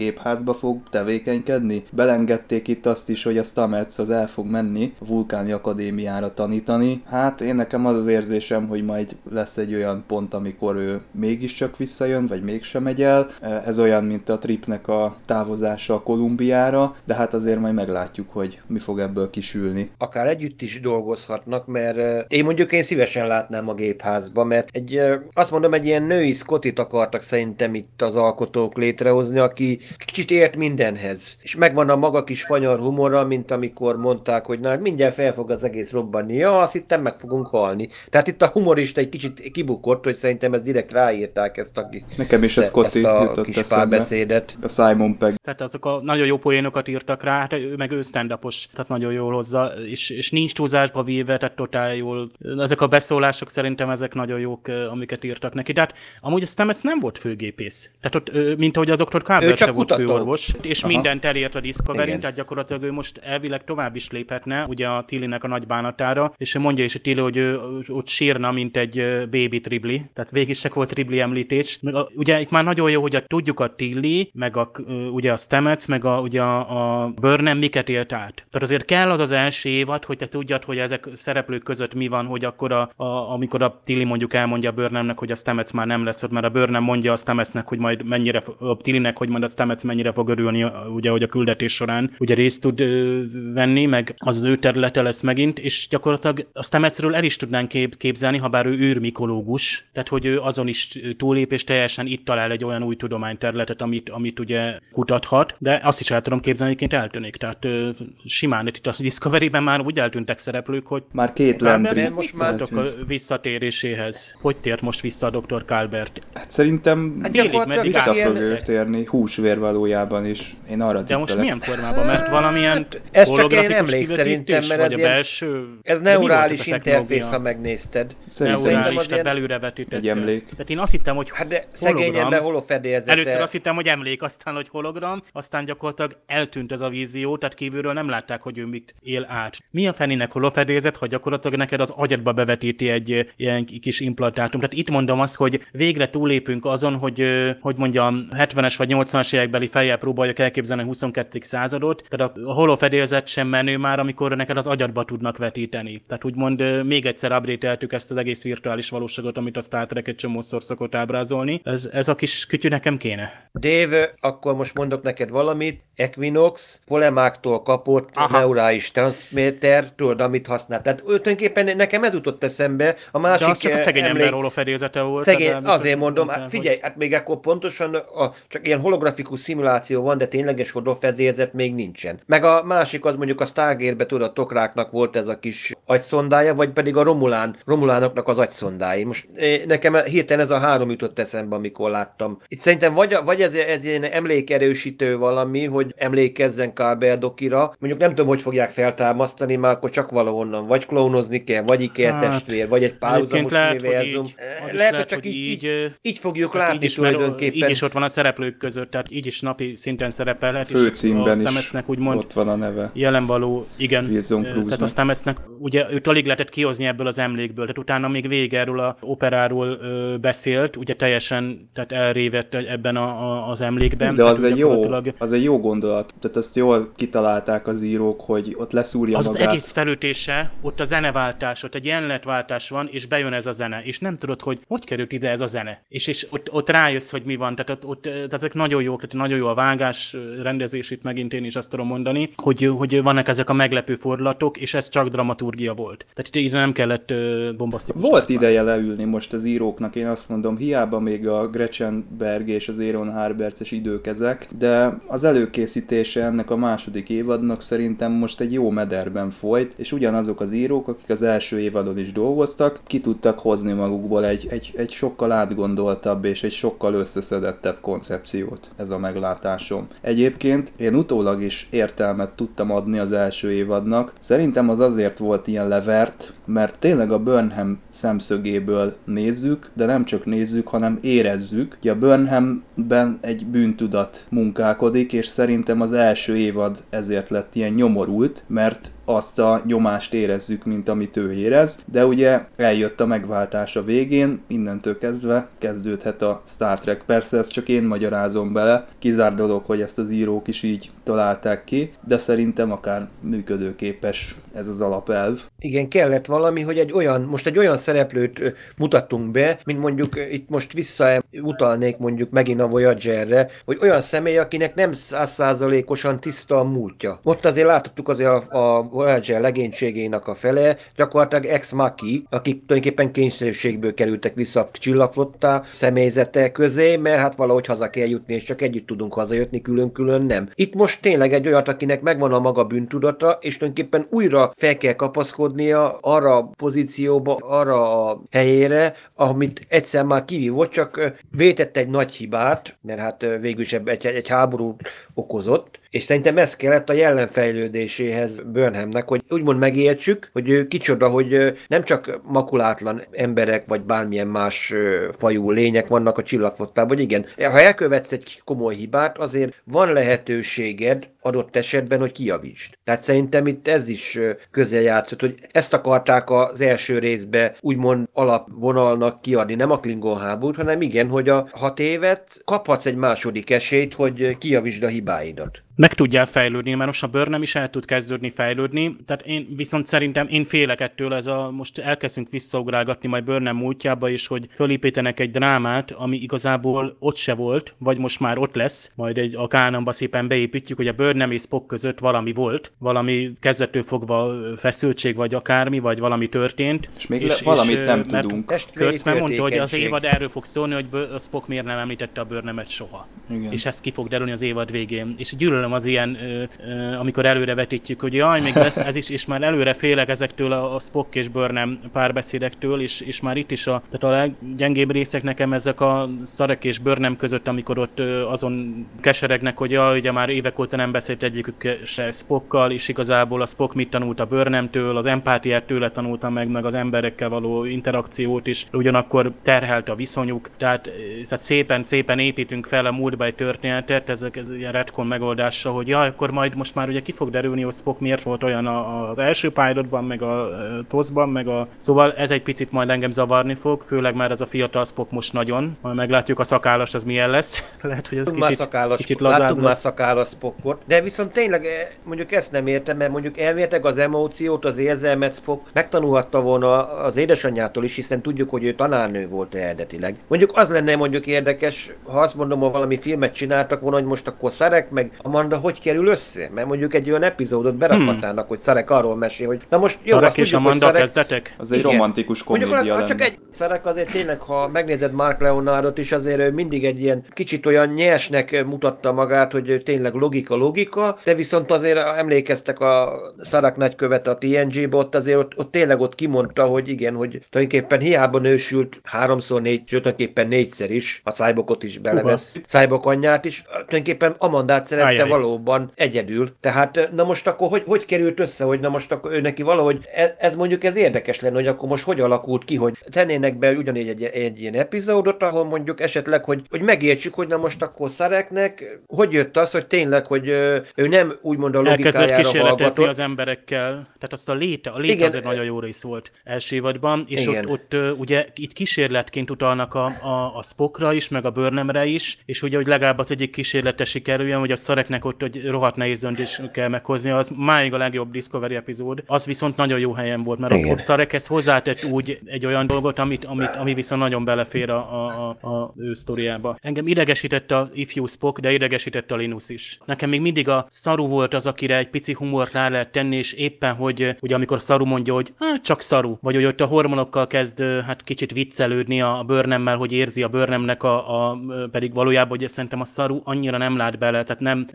gépházba fog tevékenykedni? Belengedték itt azt is, hogy a Stamets az el fog menni a vulkáni akadémiára tanítani. Hát én nekem az az érzésem, hogy majd lesz egy olyan pont, amikor ő mégiscsak visszajön, vagy mégsem megy el. Ez olyan, mint a Tripnek a távozása a Kolumbiára, de hát azért majd meglátjuk, hogy mi fog ebből kisülni. Akár együtt is dolgozhatnak, mert én mondjuk én szívesen látnám a gépházba, mert egy, azt mondom, egy ilyen női Scottit akartak szerintem itt az alkotók létrehozni, aki kicsit ért mindenhez. És megvan a maga kis fanyar humora, mint amikor mondták, hogy na, mindjárt fel fog az egész robbanni. Ja, azt hittem meg fogunk halni. Tehát itt a humorista egy kicsit kibukott, hogy szerintem ez direkt ráírták ezt a, Nekem is a Scotty ezt a kis párbeszédet. A Simon Pegg. Tehát azok a nagyon jó poénokat írtak rá, hát ő meg ő stand tehát nagyon jól hozza, és, és nincs túlzásba véve, tehát totál jól. Ezek a beszólások szerintem ezek nagyon jók, amiket írtak neki. Tehát amúgy a Stamets nem volt főgépész. Tehát ott, mint ahogy a Dr. Carver se volt főorvos, és Aha. mindent elért a discovery tehát gyakorlatilag ő most elvileg tovább is léphetne, ugye a Tillinek a nagy bánatára, és mondja is a Tilly, hogy ő ott sírna, mint egy baby Tribli, tehát végig se volt Tribli említés. Meg a, ugye itt már nagyon jó, hogy a, tudjuk a Tilly, meg a, ugye a Stamets, meg a, ugye a, a Burnham miket élt át. Tehát azért kell az az első évad, hogy te tudjad, hogy ezek szereplők között mi van, hogy akkor a, a, amikor a Tilly mondjuk elmondja a Burnhamnek, hogy a Stamets már nem lesz ott, mert a Burnham mondja a Stametsnek, hogy majd mennyire, a Tillynek, hogy majd a Stamets mennyire fog örülni, ugye, hogy a küldetés során ugye részt tud ö, venni, meg az az ő területe lesz megint, és gyakorlatilag a Stametsről el is tudnánk kép, képzelni, ha bár ő űrmikológus, tehát hogy ő azon is túlép, és teljesen itt talál egy olyan új tudományterületet, amit, amit ugye kutathat, de azt is el tudom képzelni, hogy eltűnik. Tehát ö, simán itt a Discovery-ben már úgy eltűntek szereplők, hogy már két lendri most már a visszatéréséhez. Hogy tért most vissza a Dr. Calbert? Hát szerintem hát félig, vissza fog ő térni, húsvér valójában is. Én arra De most milyen formában? Mert valamilyen Ez csak én emlék szerintem, mert ez, a belső... ez neurális interfész, ha megnézted. Neurális, tehát belőle vetített. Egy emlék. Tehát én azt hittem, hogy Hát de szegény ember holofedélzete. Először azt hittem, hogy emlék, aztán, hogy hologram, aztán gyakorlatilag eltűnt ez a vízió, tehát kívülről nem látták, hogy ő mit él át. Mi a fenének holofedélzet, ha gyakorlatilag neked az agyadba bevetíti egy ilyen kis implantátum. Tehát itt mondom azt, hogy végre túlépünk azon, hogy, hogy mondjam, 70-es vagy 80-as évekbeli fejjel próbáljuk elképzelni a 22. századot, tehát a holofedélzet sem menő már, amikor neked az agyadba tudnak vetíteni. Tehát úgymond még egyszer update ezt az egész virtuális valóságot, amit a Star Trek egy csomószor szokott ábrázolni. Ez, ez a kis kütyű nekem kéne. Dave, akkor most mondok neked valamit. Equinox polemáktól kapott Aha. neurális transmitter, tudod, amit használ. Tehát tulajdonképpen nekem ez jutott eszembe. A másik De az csak a szegény emlék... ember holofedélzete volt. Szegény, azért mondom, hát figyelj, hát még akkor pontosan a, csak ilyen holografikus szimuláció van, de tényleges holofedélzet még nincsen. Meg a másik az mondjuk a Stargate-be a tokráknak volt ez a kis agyszondája, vagy pedig a Romulán, Romulánoknak az agyszondái. Most nekem hirtelen ez a három jutott eszembe, amikor láttam. Itt szerintem vagy, vagy ez, ez ilyen emlékerősítő valami, hogy emlékezzen Carver Dokira. Mondjuk nem tudom, hogy fogják feltámasztani, már akkor csak valahonnan vagy klónozni kell, vagy Iker hát, testvér, vagy egy párhuzamos lehet, univerzum. Hogy így, lehet, hogy csak így, így, így, így fogjuk látni így is, tulajdonképpen. Így is ott van a szereplők között, tehát így is napi szinten szerepelhet. Főcímben is úgymond ott van a neve. Jelen való, igen. Tehát aztán Esznek, ugye őt alig lehetett kihozni ebből az emlékből, tehát utána még végig erről a operáról ö, beszélt, ugye teljesen tehát elrévett ebben a, a, az emlékben. De az egy, jó, az egy jó gondolat. Tehát azt jól kitalálták az írók, hogy ott leszúrja az magát. Az egész felütése, ott a zeneváltás, ott egy jelenetváltás van, és bejön ez a zene, és nem tudod, hogy hogy került ide ez a zene. És, és ott, ott rájössz, hogy mi van. Tehát, ott, ott, tehát ezek nagyon jók, tehát nagyon jó a vágás, rendezés itt megint én is azt tudom mondani, hogy, hogy vannak ezek a meglepő fordulatok, és ez csak dramaturgia volt. Tehát itt nem kellett bombasztikus. Volt ideje leülni most az íróknak, én azt mondom, hiába még a Gretchen Berg és az Aaron Harberts idők ezek, de az előkészítése ennek a második évadnak szerintem most egy jó mederben folyt, és ugyanazok az írók, akik az első évadon is dolgoztak, ki tudtak hozni magukból egy, egy, egy sokkal átgondoltabb és egy sokkal összeszedettebb koncepciót. Ez a meglátás meglátásom. Egyébként én utólag is értelmet tudtam adni az első évadnak. Szerintem az azért volt ilyen levert, mert tényleg a Burnham szemszögéből nézzük, de nem csak nézzük, hanem érezzük. Ugye a Burnhamben egy bűntudat munkálkodik, és szerintem az első évad ezért lett ilyen nyomorult, mert azt a nyomást érezzük, mint amit ő érez, de ugye eljött a megváltás a végén, innentől kezdve kezdődhet a Star Trek. Persze ezt csak én magyarázom bele, kizár dolog, hogy ezt az írók is így találták ki, de szerintem akár működőképes ez az alapelv. Igen, kellett valami, hogy egy olyan, most egy olyan szereplőt mutattunk be, mint mondjuk itt most visszautalnék mondjuk megint a Voyager-re, hogy olyan személy, akinek nem százszázalékosan tiszta a múltja. Ott azért láthattuk azért a, a Voyager legénységének a fele, gyakorlatilag ex maki, akik tulajdonképpen kényszerűségből kerültek vissza a csillagflottá személyzete közé, mert hát valahogy haza kell jutni, és csak együtt tudunk hazajutni, külön-külön nem. Itt most tényleg egy olyat, akinek megvan a maga bűntudata, és tulajdonképpen újra fel kell kapaszkodnia arra a pozícióba, arra a helyére, amit egyszer már kivívott, csak vétett egy nagy hibát, mert hát végül is egy, egy háború okozott, és szerintem ez kellett a jelenfejlődéséhez Burnhamnek, hogy úgymond megértsük, hogy kicsoda, hogy nem csak makulátlan emberek, vagy bármilyen más fajú lények vannak a csillagfottában, vagy igen, ha elkövetsz egy komoly hibát, azért van lehetőséged adott esetben, hogy kijavítsd. Tehát szerintem itt ez is közel játszott, hogy ezt akarták az első részbe úgymond alapvonalnak kiadni, nem a Klingon háborút, hanem igen, hogy a hat évet kaphatsz egy második esélyt, hogy kijavítsd a hibáidat meg tudjál fejlődni, mert most a bőr nem is el tud kezdődni fejlődni, tehát én viszont szerintem én félek ettől, ez a, most elkezdünk visszaugrálgatni majd bőr nem múltjába is, hogy fölépítenek egy drámát, ami igazából ott se volt, vagy most már ott lesz, majd egy, a kánamba szépen beépítjük, hogy a bőr nem és Spock között valami volt, valami kezdetől fogva feszültség, vagy akármi, vagy valami történt. És még és, valamit és, nem tudunk. Kurtzman mondta, hogy az évad erről fog szólni, hogy a Spock miért nem említette a bőrnemet soha. Igen. És ez ki fog derülni az évad végén. És gyűlölöm nem az ilyen, ö, ö, amikor előre vetítjük, hogy jaj, még lesz ez is, és már előre félek ezektől a, a Spock és Burnham párbeszédektől, és, és már itt is a, tehát a leggyengébb részek nekem ezek a Szarek és Burnham között, amikor ott ö, azon keseregnek, hogy jaj, ugye már évek óta nem beszélt egyikük se Spockkal, és igazából a Spock mit tanult a Burnhamtől, az empátiát tőle tanulta meg, meg az emberekkel való interakciót is, ugyanakkor terhelt a viszonyuk, tehát, tehát szépen, szépen építünk fel a múltba egy történetet, ezek ez ilyen retcon megoldás hatása, hogy ja, akkor majd most már ugye ki fog derülni, hogy Spock miért volt olyan a, az első pilotban, meg a TOS-ban, meg a... Szóval ez egy picit majd engem zavarni fog, főleg már ez a fiatal Spock most nagyon. Majd meglátjuk a szakállas, az milyen lesz. Lehet, hogy ez Láttunk kicsit, szakállas, kicsit lazább Láttunk lesz. már szakállas Spockot. De viszont tényleg eh, mondjuk ezt nem értem, mert mondjuk elmértek az emóciót, az érzelmet Spock megtanulhatta volna az édesanyjától is, hiszen tudjuk, hogy ő tanárnő volt eredetileg. Mondjuk az lenne mondjuk érdekes, ha azt mondom, hogy valami filmet csináltak volna, hogy most akkor Szerek meg Amanda Amanda hogy kerül össze? Mert mondjuk egy olyan epizódot berakhatnának, hmm. hogy Szarek arról mesél, hogy na most jó, Szarek és Amanda Szarek... kezdetek? Az egy Igen. romantikus komédia Mondjuk, lenne. csak egy Szarek azért tényleg, ha megnézed Mark Leonardot is, azért ő mindig egy ilyen kicsit olyan nyersnek mutatta magát, hogy tényleg logika, logika, de viszont azért emlékeztek a Szarek nagykövet a TNG-be, ott azért ott, ott tényleg ott kimondta, hogy igen, hogy tulajdonképpen hiába nősült háromszor, négy, sőt, tulajdonképpen négyszer is, a Cyborgot is belevesz, Cyborg anyját is, tulajdonképpen Amandát szerette valóban egyedül. Tehát na most akkor hogy, hogy került össze, hogy na most akkor ő neki valahogy, ez, ez mondjuk ez érdekes lenne, hogy akkor most hogy alakult ki, hogy tennének be ugyanígy egy, egy ilyen epizódot, ahol mondjuk esetleg, hogy, hogy megértsük, hogy na most akkor Szareknek, hogy jött az, hogy tényleg, hogy ő nem úgymond a logikájára kísérletezni hallgatott. az emberekkel, tehát azt a léte, a léte Igen. azért nagyon jó rész volt első évadban, és Igen. ott, ott ugye itt kísérletként utalnak a, a, a Spockra is, meg a Burnhamre is, és ugye, hogy legalább az egyik kísérlete sikerüljön, hogy a Szareknek ott hogy rohadt nehéz döntés kell meghozni, az máig a legjobb Discovery epizód, az viszont nagyon jó helyen volt, mert Igen. ott Szarekhez hozzátett úgy egy olyan dolgot, amit, amit, ami viszont nagyon belefér a, a, a, a ő sztoriába. Engem idegesített a ifjú Spock, de idegesített a Linus is. Nekem még mindig a Szaru volt az, akire egy pici humort rá lehet tenni, és éppen, hogy ugye amikor Szaru mondja, hogy hát csak Szaru, vagy hogy ott a hormonokkal kezd hát kicsit viccelődni a bőrnemmel, hogy érzi a bőrnemnek a, a pedig valójában, hogy szerintem a Szaru annyira nem lát bele, tehát nem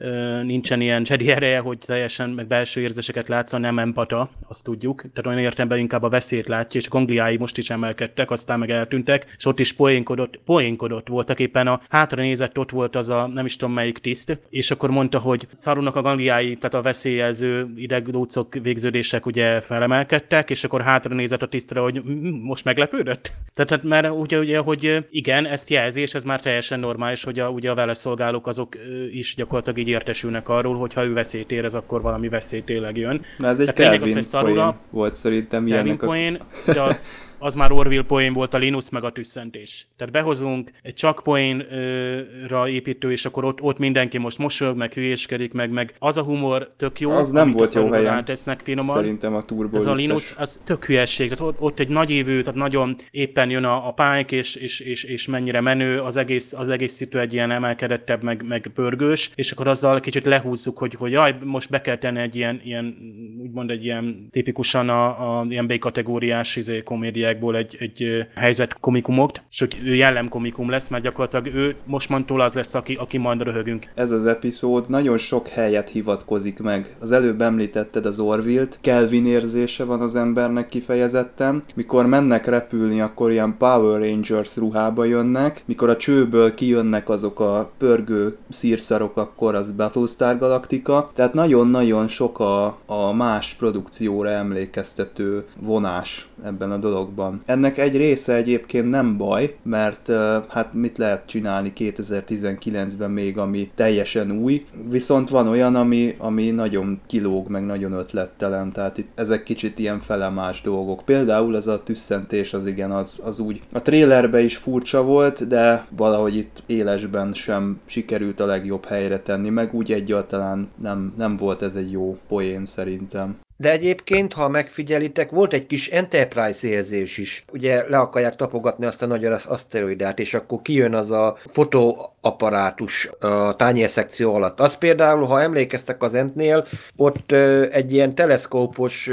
nincsen ilyen Jedi ereje, hogy teljesen meg belső érzéseket látszon, nem empata, azt tudjuk. Tehát olyan értelemben inkább a veszélyt látja, és a gongliái most is emelkedtek, aztán meg eltűntek, és ott is poénkodott, poénkodott voltak éppen a hátra nézett, ott volt az a nem is tudom melyik tiszt, és akkor mondta, hogy szarunak a gangliái, tehát a veszélyező idegdócok végződések ugye felemelkedtek, és akkor hátra nézett a tisztre, hogy most meglepődött. Tehát mert ugye, ugye, hogy igen, ezt jelzi, és ez már teljesen normális, hogy a, ugye a vele szolgálók azok is gyakorlatilag így értesülnek arról, hogy ha ő veszélyt érez, akkor valami veszély tényleg jön. Na ez egy Kelvin az, szarula, volt szerintem ilyenek. Kelvin a... de az az már Orville poén volt a Linus meg a tüsszentés. Tehát behozunk egy csak poénra építő, és akkor ott, ott mindenki most mosolyog, meg hülyéskedik, meg, meg az a humor tök jó. Az nem volt jó helyen. Tesznek finoman. Szerintem a turbo Ez a Linus, az tök hülyesség. Tehát ott, ott egy nagy évű, tehát nagyon éppen jön a, a pályak, és, és, és, és, mennyire menő, az egész, az egész szitu egy ilyen emelkedettebb, meg, meg pörgős, és akkor azzal kicsit lehúzzuk, hogy, hogy jaj, most be kell tenni egy ilyen, ilyen úgymond egy ilyen tipikusan a, a ilyen B-kategóriás izé, komédiák játékból egy, egy helyzet komikumot, sőt ő jellemkomikum lesz, mert gyakorlatilag ő mostantól az lesz, aki, aki majd röhögünk. Ez az epizód nagyon sok helyet hivatkozik meg. Az előbb említetted az Orvilt, Kelvin érzése van az embernek kifejezetten. Mikor mennek repülni, akkor ilyen Power Rangers ruhába jönnek, mikor a csőből kijönnek azok a pörgő szírszarok, akkor az Battlestar Galactica. Tehát nagyon-nagyon sok a, a más produkcióra emlékeztető vonás ebben a dologban van. Ennek egy része egyébként nem baj, mert hát mit lehet csinálni 2019-ben még, ami teljesen új, viszont van olyan, ami, ami nagyon kilóg, meg nagyon ötlettelen, tehát itt ezek kicsit ilyen felemás dolgok. Például ez a tüsszentés az igen, az, az úgy a trélerbe is furcsa volt, de valahogy itt élesben sem sikerült a legjobb helyre tenni, meg úgy egyáltalán nem, nem volt ez egy jó poén szerintem. De egyébként, ha megfigyelitek, volt egy kis Enterprise érzés is. Ugye le akarják tapogatni azt a nagy aszteroidát, és akkor kijön az a fotóapparátus a tányérszekció alatt. Az például, ha emlékeztek az Entnél, ott egy ilyen teleszkópos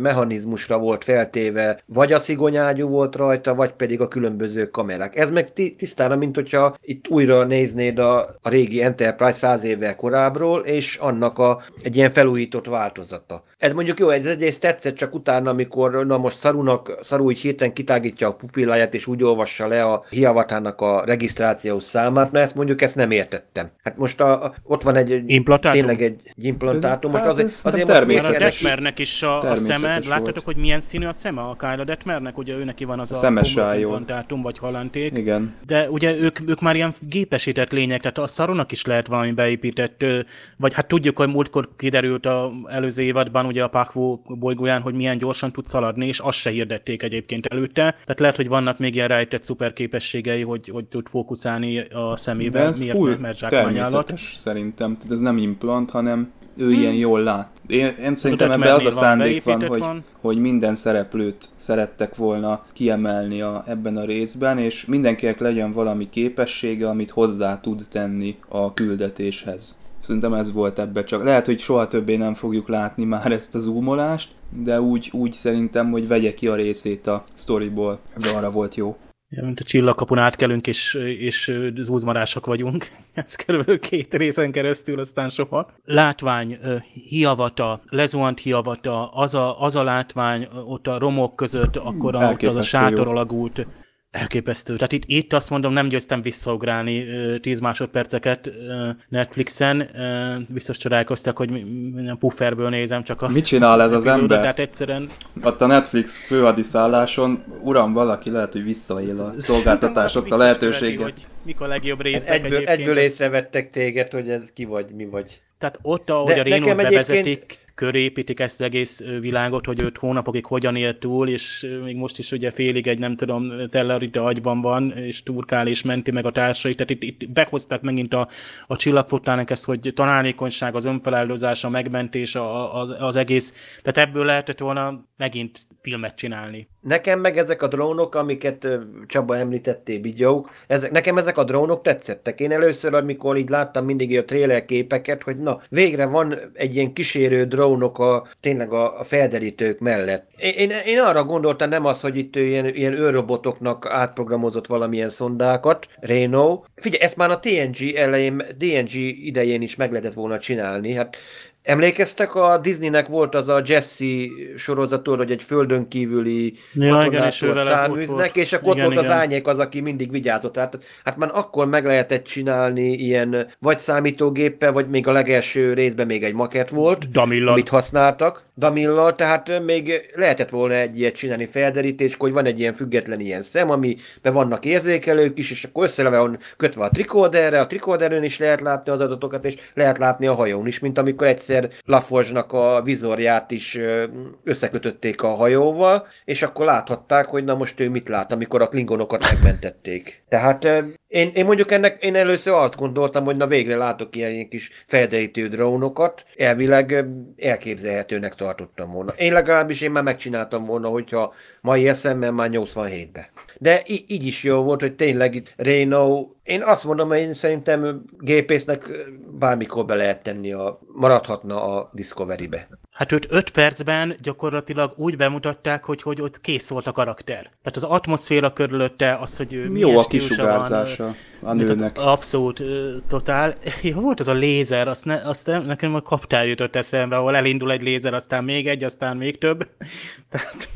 mechanizmusra volt feltéve, vagy a szigonyágyú volt rajta, vagy pedig a különböző kamerák. Ez meg tisztára, mint hogyha itt újra néznéd a, a régi Enterprise száz évvel korábbról, és annak a, egy ilyen felújított változata. Ez mondjuk jó, ez egyrészt tetszett, csak utána, amikor na most Szarunak, Szaru így hirtelen kitágítja a pupilláját, és úgy olvassa le a hiavatának a regisztrációs számát, na ezt mondjuk ezt nem értettem. Hát most a, a, ott van egy, implantátum? tényleg egy, egy implantátum, most hát azért, azért természetes. most a Detmernek is a, a szeme, láttatok, hogy milyen színű a szeme a Kyle Detmernek, ugye ő neki van az a, a szemes implantátum, vagy halánték. Igen. De ugye ők, ők már ilyen gépesített lények, tehát a Szarunak is lehet valami beépített, vagy hát tudjuk, hogy múltkor kiderült a előző évadban, ugye a Pakvó bolygóján, hogy milyen gyorsan tud szaladni, és azt se hirdették egyébként előtte. Tehát lehet, hogy vannak még ilyen rejtett szuperképességei, hogy, hogy tud fókuszálni a szemébe, ez miért, full mert természetes szerintem. Tehát ez nem implant, hanem ő hmm. ilyen jól lát. Én, én szerintem ebben az a szándék van, van, hogy, van, hogy minden szereplőt szerettek volna kiemelni a, ebben a részben, és mindenkinek legyen valami képessége, amit hozzá tud tenni a küldetéshez. Szerintem ez volt ebbe csak. Lehet, hogy soha többé nem fogjuk látni már ezt a zoomolást, de úgy, úgy szerintem, hogy vegye ki a részét a storyból, de arra volt jó. Ja, mint a csillagkapun átkelünk, és, és zúzmarások vagyunk. Ez körülbelül két részen keresztül, aztán soha. Látvány, hiavata, lezuhant hiavata, az a, az a látvány ott a romok között, akkor a, ott az a sátor alagút. Elképesztő. Tehát itt, itt azt mondom, nem győztem visszaugrálni 10 másodperceket Netflixen. Biztos csodálkoztak, hogy minden pufferből nézem csak a Mit csinál ez az ember? Tehát egyszerűen... Ott a Netflix főhadiszálláson, uram, valaki lehet, hogy visszaél a szolgáltatás, ott a lehetőséget. Hogy mik a legjobb részek egyből, egyből észrevettek téged, hogy ez ki vagy, mi vagy. Tehát ott, ahogy De a Rénót bevezetik, egyébként köré építik ezt az egész világot, hogy őt hónapokig hogyan él túl, és még most is ugye félig egy, nem tudom, tellerite agyban van, és turkál és menti meg a társait, tehát itt, itt behozták megint a, a csillagfotának ezt, hogy tanálékonyság, az önfeláldozás, a megmentés, a, a, az egész, tehát ebből lehetett volna megint filmet csinálni. Nekem meg ezek a drónok, amiket Csaba említettél, videók, ezek, nekem ezek a drónok tetszettek. Én először, amikor így láttam mindig a trailer képeket, hogy na, végre van egy ilyen kísérő drónok a, tényleg a, a felderítők mellett. Én, én, arra gondoltam, nem az, hogy itt ilyen, ilyen őrrobotoknak átprogramozott valamilyen szondákat, Reno. Figyelj, ezt már a TNG elején, DNG idején is meg lehetett volna csinálni. Hát Emlékeztek, a Disneynek volt az a Jesse sorozatról, hogy egy földön kívüli ja, és akkor igen, ott volt igen. az ányék az, aki mindig vigyázott. Hát, hát már akkor meg lehetett csinálni ilyen vagy számítógéppel, vagy még a legelső részben még egy maket volt, Damillal. amit használtak. Damillal, tehát még lehetett volna egy ilyet csinálni felderítés, hogy van egy ilyen független ilyen szem, amiben vannak érzékelők is, és akkor össze van kötve a trikóderre, a trikóderön is lehet látni az adatokat, és lehet látni a hajón is, mint amikor egyszer egyszer Laforge-nak a vizorját is összekötötték a hajóval, és akkor láthatták, hogy na most ő mit lát, amikor a klingonokat megmentették. Tehát én, én mondjuk ennek, én először azt gondoltam, hogy na végre látok ilyen kis felderítő drónokat, elvileg elképzelhetőnek tartottam volna. Én legalábbis én már megcsináltam volna, hogyha mai eszemmel már 87-be. De í- így is jó volt, hogy tényleg itt Reno, én azt mondom, hogy én szerintem gépésznek bármikor be lehet tenni, a, maradhatna a Discovery-be. Hát őt öt percben gyakorlatilag úgy bemutatták, hogy, hogy ott kész volt a karakter. Tehát az atmoszféra körülötte, az, hogy ő Jó a kisugárzása van, a nőnek. Abszolút, totál. Ja, volt az a lézer, azt, ne, azt nekem a kaptál jutott eszembe, ahol elindul egy lézer, aztán még egy, aztán még több. Tehát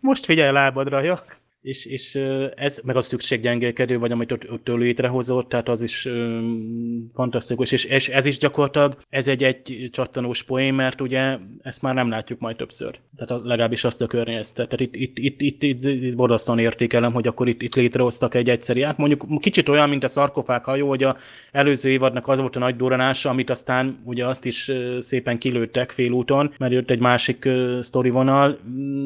most figyelj a lábadra, jó? És, és ez, meg a szükséggyengélkedő, vagy amit ott, ott létrehozott, tehát az is um, fantasztikus, és, és ez is gyakorlatilag, ez egy egy csattanós poén, mert ugye ezt már nem látjuk majd többször. Tehát legalábbis azt a környezetet. Tehát itt, itt, itt, itt, itt, itt borzasztóan értékelem, hogy akkor itt, itt létrehoztak egy egyszerű át. Mondjuk kicsit olyan, mint a szarkofág hajó, hogy a előző évadnak az volt a nagy duranása, amit aztán ugye azt is szépen kilőttek félúton, mert jött egy másik sztori vonal,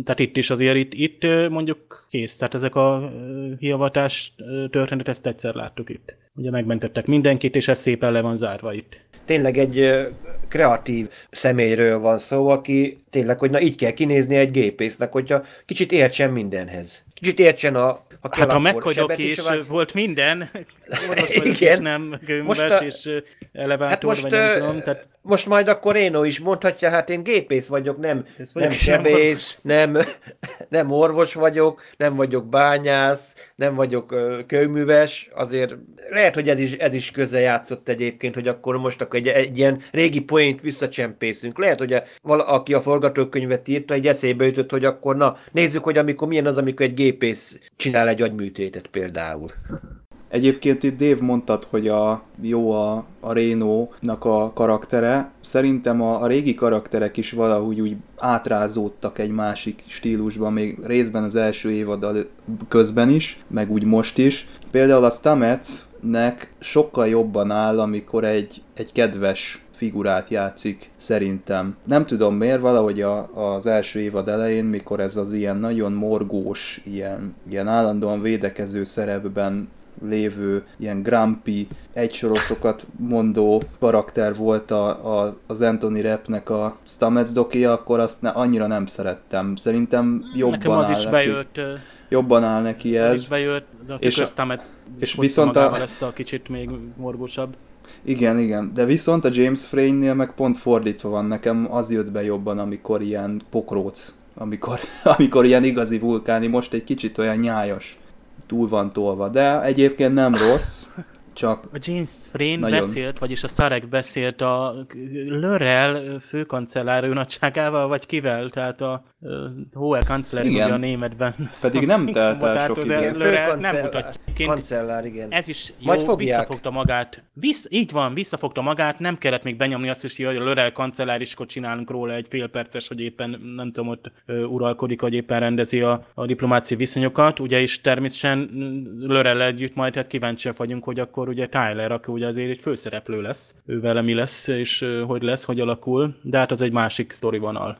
tehát itt is azért itt, itt mondjuk kész. Tehát ezek a hiavatás történet, ezt egyszer láttuk itt. Ugye megmentettek mindenkit, és ez szépen le van zárva itt. Tényleg egy kreatív személyről van szó, aki tényleg, hogy na így kell kinézni egy gépésznek, hogyha kicsit értsen mindenhez. Kicsit értsen a ha hát a megkogyok is, is volt minden, Igen. nem gömbös, most a... és elevátor, hát most, vagy nem tudom. Tehát... Most majd akkor Réno is mondhatja, hát én gépész vagyok, nem, nem sebész, nem, nem orvos vagyok, nem vagyok bányász, nem vagyok kőműves, azért lehet, hogy ez is, ez is köze játszott egyébként, hogy akkor most akkor egy, egy ilyen régi poént visszacsempészünk. Lehet, hogy a, valaki a forgatókönyvet írta, egy eszébe jutott, hogy akkor na, nézzük, hogy amikor milyen az, amikor egy gépész csinál egy agyműtétet például. Egyébként itt Dave mondtad, hogy a jó a, a Reno-nak a karaktere. Szerintem a, a régi karakterek is valahogy úgy átrázódtak egy másik stílusban, még részben az első évad közben is, meg úgy most is. Például a Stametsnek sokkal jobban áll, amikor egy, egy kedves figurát játszik, szerintem. Nem tudom miért, valahogy a, az első évad elején, mikor ez az ilyen nagyon morgós, ilyen, ilyen állandóan védekező szerepben lévő ilyen grumpy, egysorosokat mondó karakter volt a, a, az Anthony Rappnek a Stamets dokia, akkor azt ne, annyira nem szerettem. Szerintem jobban Nekem az áll is neki. bejött. Jobban áll neki ez. Az is bejött, de a és, Stamets és viszont a, ezt a kicsit még morgósabb. Igen, igen, de viszont a James Frayne-nél meg pont fordítva van, nekem az jött be jobban, amikor ilyen pokróc, amikor, amikor ilyen igazi vulkáni, most egy kicsit olyan nyájas túl van tolva, de egyébként nem rossz, csak A James Frayne nagyon... beszélt, vagyis a Szarek beszélt a Lörrel főkancellár nagyságával, vagy kivel, tehát a Hohe Kanzler ugye a németben. Pedig nem telt el sok idő. Nem mutatja. Kancellár, igen. Ez is jó, Majd fogják. visszafogta magát. Visz, így van, visszafogta magát, nem kellett még benyomni azt is, hogy a Lörrel kancellár is csinálunk róla egy fél perces, hogy éppen nem tudom, ott uralkodik, hogy éppen rendezi a, a diplomáciai viszonyokat. Ugye is természetesen Lörrel együtt majd hát kíváncsiak vagyunk, hogy akkor akkor ugye Tyler, aki ugye azért egy főszereplő lesz, ő vele mi lesz, és hogy lesz, hogy alakul, de hát az egy másik sztori vonal.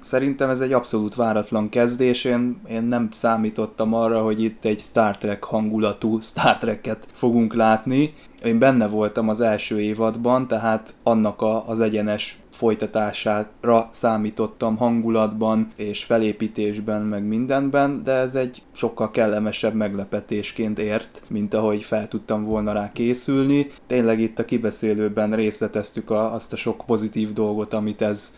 szerintem ez egy abszolút váratlan kezdés. Én, én nem számítottam arra, hogy itt egy Star Trek hangulatú Star Trek-et fogunk látni. Én benne voltam az első évadban, tehát annak a, az egyenes folytatására számítottam hangulatban és felépítésben, meg mindenben, de ez egy sokkal kellemesebb meglepetésként ért, mint ahogy fel tudtam volna rá készülni. Tényleg itt a kibeszélőben részleteztük a, azt a sok pozitív dolgot, amit ez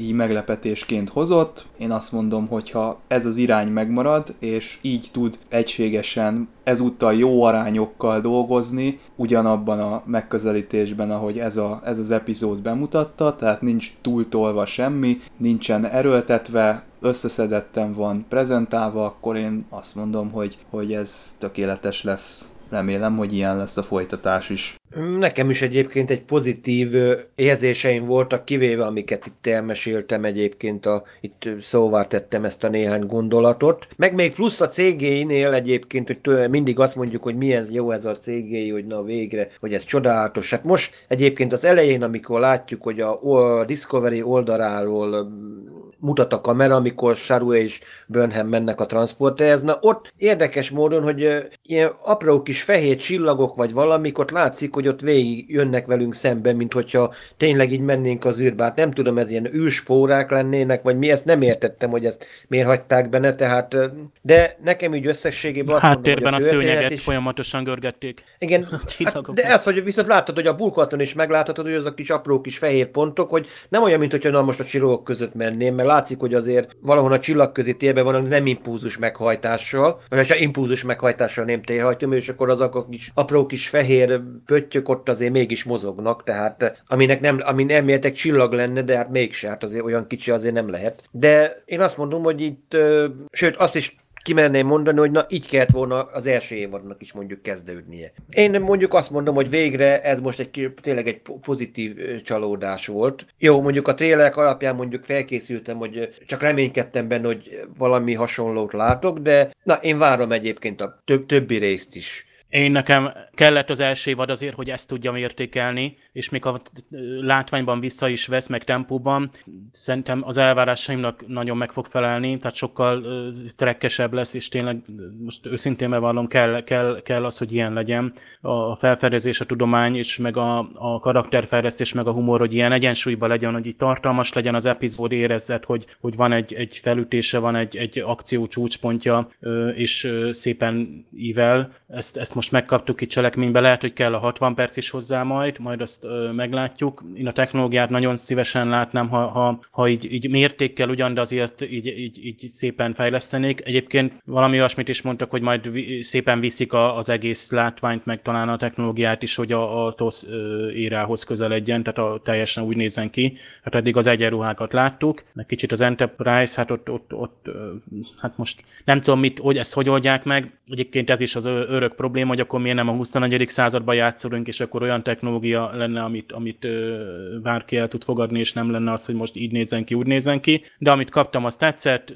így meglepetésként hozott. Én azt mondom, hogy ha ez az irány megmarad, és így tud egységesen ezúttal jó arányokkal dolgozni, ugyanabban a megközelítésben, ahogy ez, a, ez az epizód bemutatta, tehát nincs túltolva semmi, nincsen erőltetve, összeszedetten van prezentálva, akkor én azt mondom, hogy, hogy ez tökéletes lesz. Remélem, hogy ilyen lesz a folytatás is. Nekem is egyébként egy pozitív érzéseim voltak, kivéve amiket itt elmeséltem egyébként, a, itt szóvá tettem ezt a néhány gondolatot. Meg még plusz a cégénél egyébként, hogy mindig azt mondjuk, hogy milyen jó ez a cégé, hogy na végre, hogy ez csodálatos. Hát most egyébként az elején, amikor látjuk, hogy a, a Discovery oldaláról mutat a kamera, amikor Saru és Burnham mennek a transporterhez, na ott érdekes módon, hogy ilyen apró kis fehér csillagok vagy valamik, ott látszik, hogy ott végig jönnek velünk szemben, mint hogyha tényleg így mennénk az űrbe. Hát nem tudom, ez ilyen őspórák lennének, vagy mi, ezt nem értettem, hogy ezt miért hagyták benne, tehát, de nekem így összességében azt Háttérben mondom, a, a szőnyeget is... folyamatosan görgették. Igen, hát, de ez, hogy viszont láttad, hogy a burkolaton is megláthatod, hogy az a kis apró kis fehér pontok, hogy nem olyan, mint hogyha na most a csillagok között menném, mert látszik, hogy azért valahol a csillag közé térben van, nem impulzus meghajtással, vagy ha impulzus meghajtással nem térhajtom, és akkor az a kis apró kis fehér pöttyök ott azért mégis mozognak, tehát aminek nem, ami nem értek csillag lenne, de hát mégse, hát azért olyan kicsi azért nem lehet. De én azt mondom, hogy itt, sőt azt is kimerném mondani, hogy na így kellett volna az első évadnak is mondjuk kezdődnie. Én mondjuk azt mondom, hogy végre ez most egy tényleg egy pozitív csalódás volt. Jó, mondjuk a trélek alapján mondjuk felkészültem, hogy csak reménykedtem benne, hogy valami hasonlót látok, de na én várom egyébként a több, többi részt is. Én nekem kellett az első évad azért, hogy ezt tudjam értékelni, és még a látványban vissza is vesz, meg tempóban, szerintem az elvárásaimnak nagyon meg fog felelni, tehát sokkal trekkesebb lesz, és tényleg most őszintén bevallom, kell, kell, kell az, hogy ilyen legyen. A felfedezés, a tudomány, és meg a, a karakterfejlesztés, meg a humor, hogy ilyen egyensúlyban legyen, hogy így tartalmas legyen az epizód, érezzet, hogy, hogy van egy, egy felütése, van egy, egy akció csúcspontja, és szépen ível. Ezt, ezt most megkaptuk itt cselekménybe, lehet, hogy kell a 60 perc is hozzá majd, majd azt meglátjuk. Én a technológiát nagyon szívesen látnám, ha, ha, ha így, így mértékkel ugyan, de azért így, így, így szépen fejlesztenék. Egyébként valami olyasmit is mondtak, hogy majd szépen viszik a, az egész látványt, meg talán a technológiát is, hogy a, a TOSZ érához közeledjen, tehát a, teljesen úgy nézzen ki. Hát eddig az egyenruhákat láttuk, meg kicsit az Enterprise, hát ott, ott, ott hát most nem tudom, mit, hogy ezt hogy oldják meg. Egyébként ez is az örök probléma, hogy akkor miért nem a 21. században játszolunk, és akkor olyan technológia lenne, amit, amit ö, bárki el tud fogadni, és nem lenne az, hogy most így nézzen ki, úgy nézzen ki. De amit kaptam, az tetszett,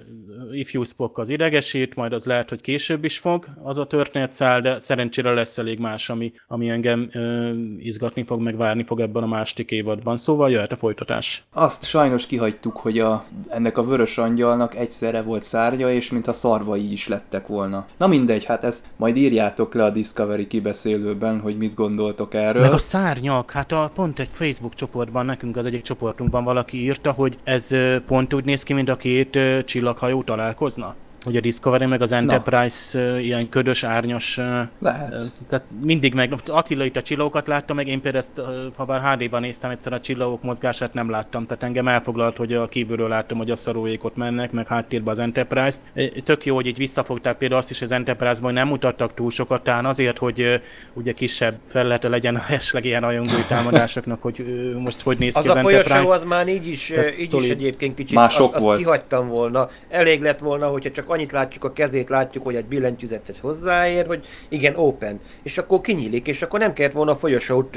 ifjú Spock az idegesít, majd az lehet, hogy később is fog az a történetszál, de szerencsére lesz elég más, ami, ami engem ö, izgatni fog, meg várni fog ebben a második évadban. Szóval jöhet a folytatás. Azt sajnos kihagytuk, hogy a, ennek a vörös angyalnak egyszerre volt szárnya, és mintha szarvai is lettek volna. Na mindegy, hát ezt majd írjátok le a Discovery kibeszélőben, hogy mit gondoltok erről. Meg a szárnyak, hát a, pont egy Facebook csoportban, nekünk az egyik csoportunkban valaki írta, hogy ez pont úgy néz ki, mint a két csillaghajó találkozna hogy a Discovery meg az Enterprise Na. ilyen ködös, árnyas. Lehet. Tehát mindig meg, Attila itt a csillagokat látta, meg én például ezt, ha bár HD-ban néztem egyszer a csillagok mozgását nem láttam, tehát engem elfoglalt, hogy a kívülről láttam, hogy a szaróék ott mennek, meg háttérben az Enterprise-t. Tök jó, hogy így visszafogták például azt is, hogy az Enterprise-ban hogy nem mutattak túl sokat, talán azért, hogy ugye kisebb felülete legyen a esetleg ilyen ajongói támadásoknak, hogy most hogy néz az ki az, az Enterprise. az már így is, így is egyébként kicsit Mások azt, azt kihagytam volna. Elég lett volna, hogyha csak annyit látjuk a kezét, látjuk, hogy egy billentyűzethez hozzáér, hogy igen, open. És akkor kinyílik, és akkor nem kellett volna a folyosót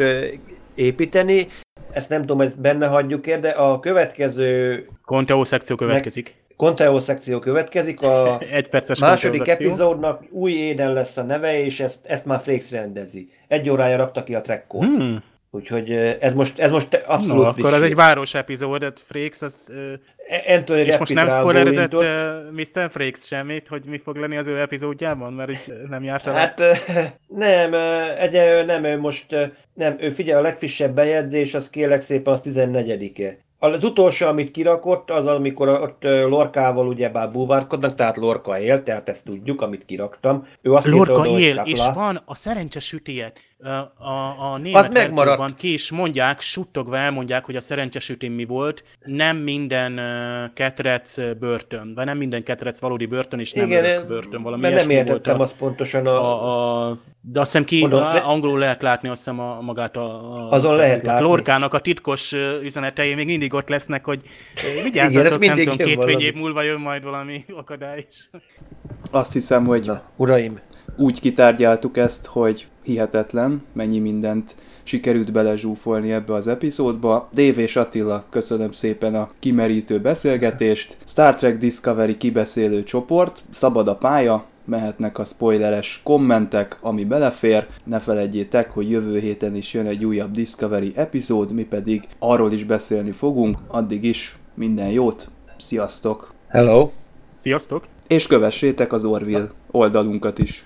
építeni. Ezt nem tudom, ezt benne hagyjuk de a következő... Conteo szekció következik. Conteo szekció következik, a Egy perces második epizódnak új éden lesz a neve, és ezt, ezt már Frakes rendezi. Egy órája rakta ki a trekkot. Hmm. Úgyhogy ez most, ez most abszolút no, akkor ez egy város epizód, Frakes, az... E, Anthony és most nem spoilerezett uh, Mr. Frakes semmit, hogy mi fog lenni az ő epizódjában, mert itt nem járt el. Hát nem, egy, nem, most nem, ő figyel, a legfrissebb bejegyzés, az kérlek szépen az 14-e. Az utolsó, amit kirakott, az amikor ott Lorkával ugyebár búvárkodnak, tehát Lorka él, tehát ezt tudjuk, amit kiraktam. Ő azt Lorka írta, él, és van a szerencse sütiet. A, a, a német verzióban ki is mondják, suttogva elmondják, hogy a szerencsesütén mi volt. Nem minden ketrec börtön, vagy nem minden ketrec valódi börtön, és nem Igen, börtön. Valami mert nem értettem azt pontosan a... a, a de azt hiszem ki, a, angolul lehet látni azt hiszem a, magát a, a Azon lehet látni. Lorkának a titkos üzenetei még mindig ott lesznek, hogy vigyázzatok, nem tudom, két év múlva jön majd valami akadály is. Azt hiszem, hogy Na, uraim, úgy kitárgyaltuk ezt, hogy hihetetlen, mennyi mindent sikerült belezsúfolni ebbe az epizódba. Dave és Attila, köszönöm szépen a kimerítő beszélgetést. Star Trek Discovery kibeszélő csoport, szabad a pálya, mehetnek a spoileres kommentek, ami belefér. Ne felejtjétek, hogy jövő héten is jön egy újabb Discovery epizód, mi pedig arról is beszélni fogunk. Addig is minden jót, sziasztok! Hello! Sziasztok! És kövessétek az Orville oldalunkat is.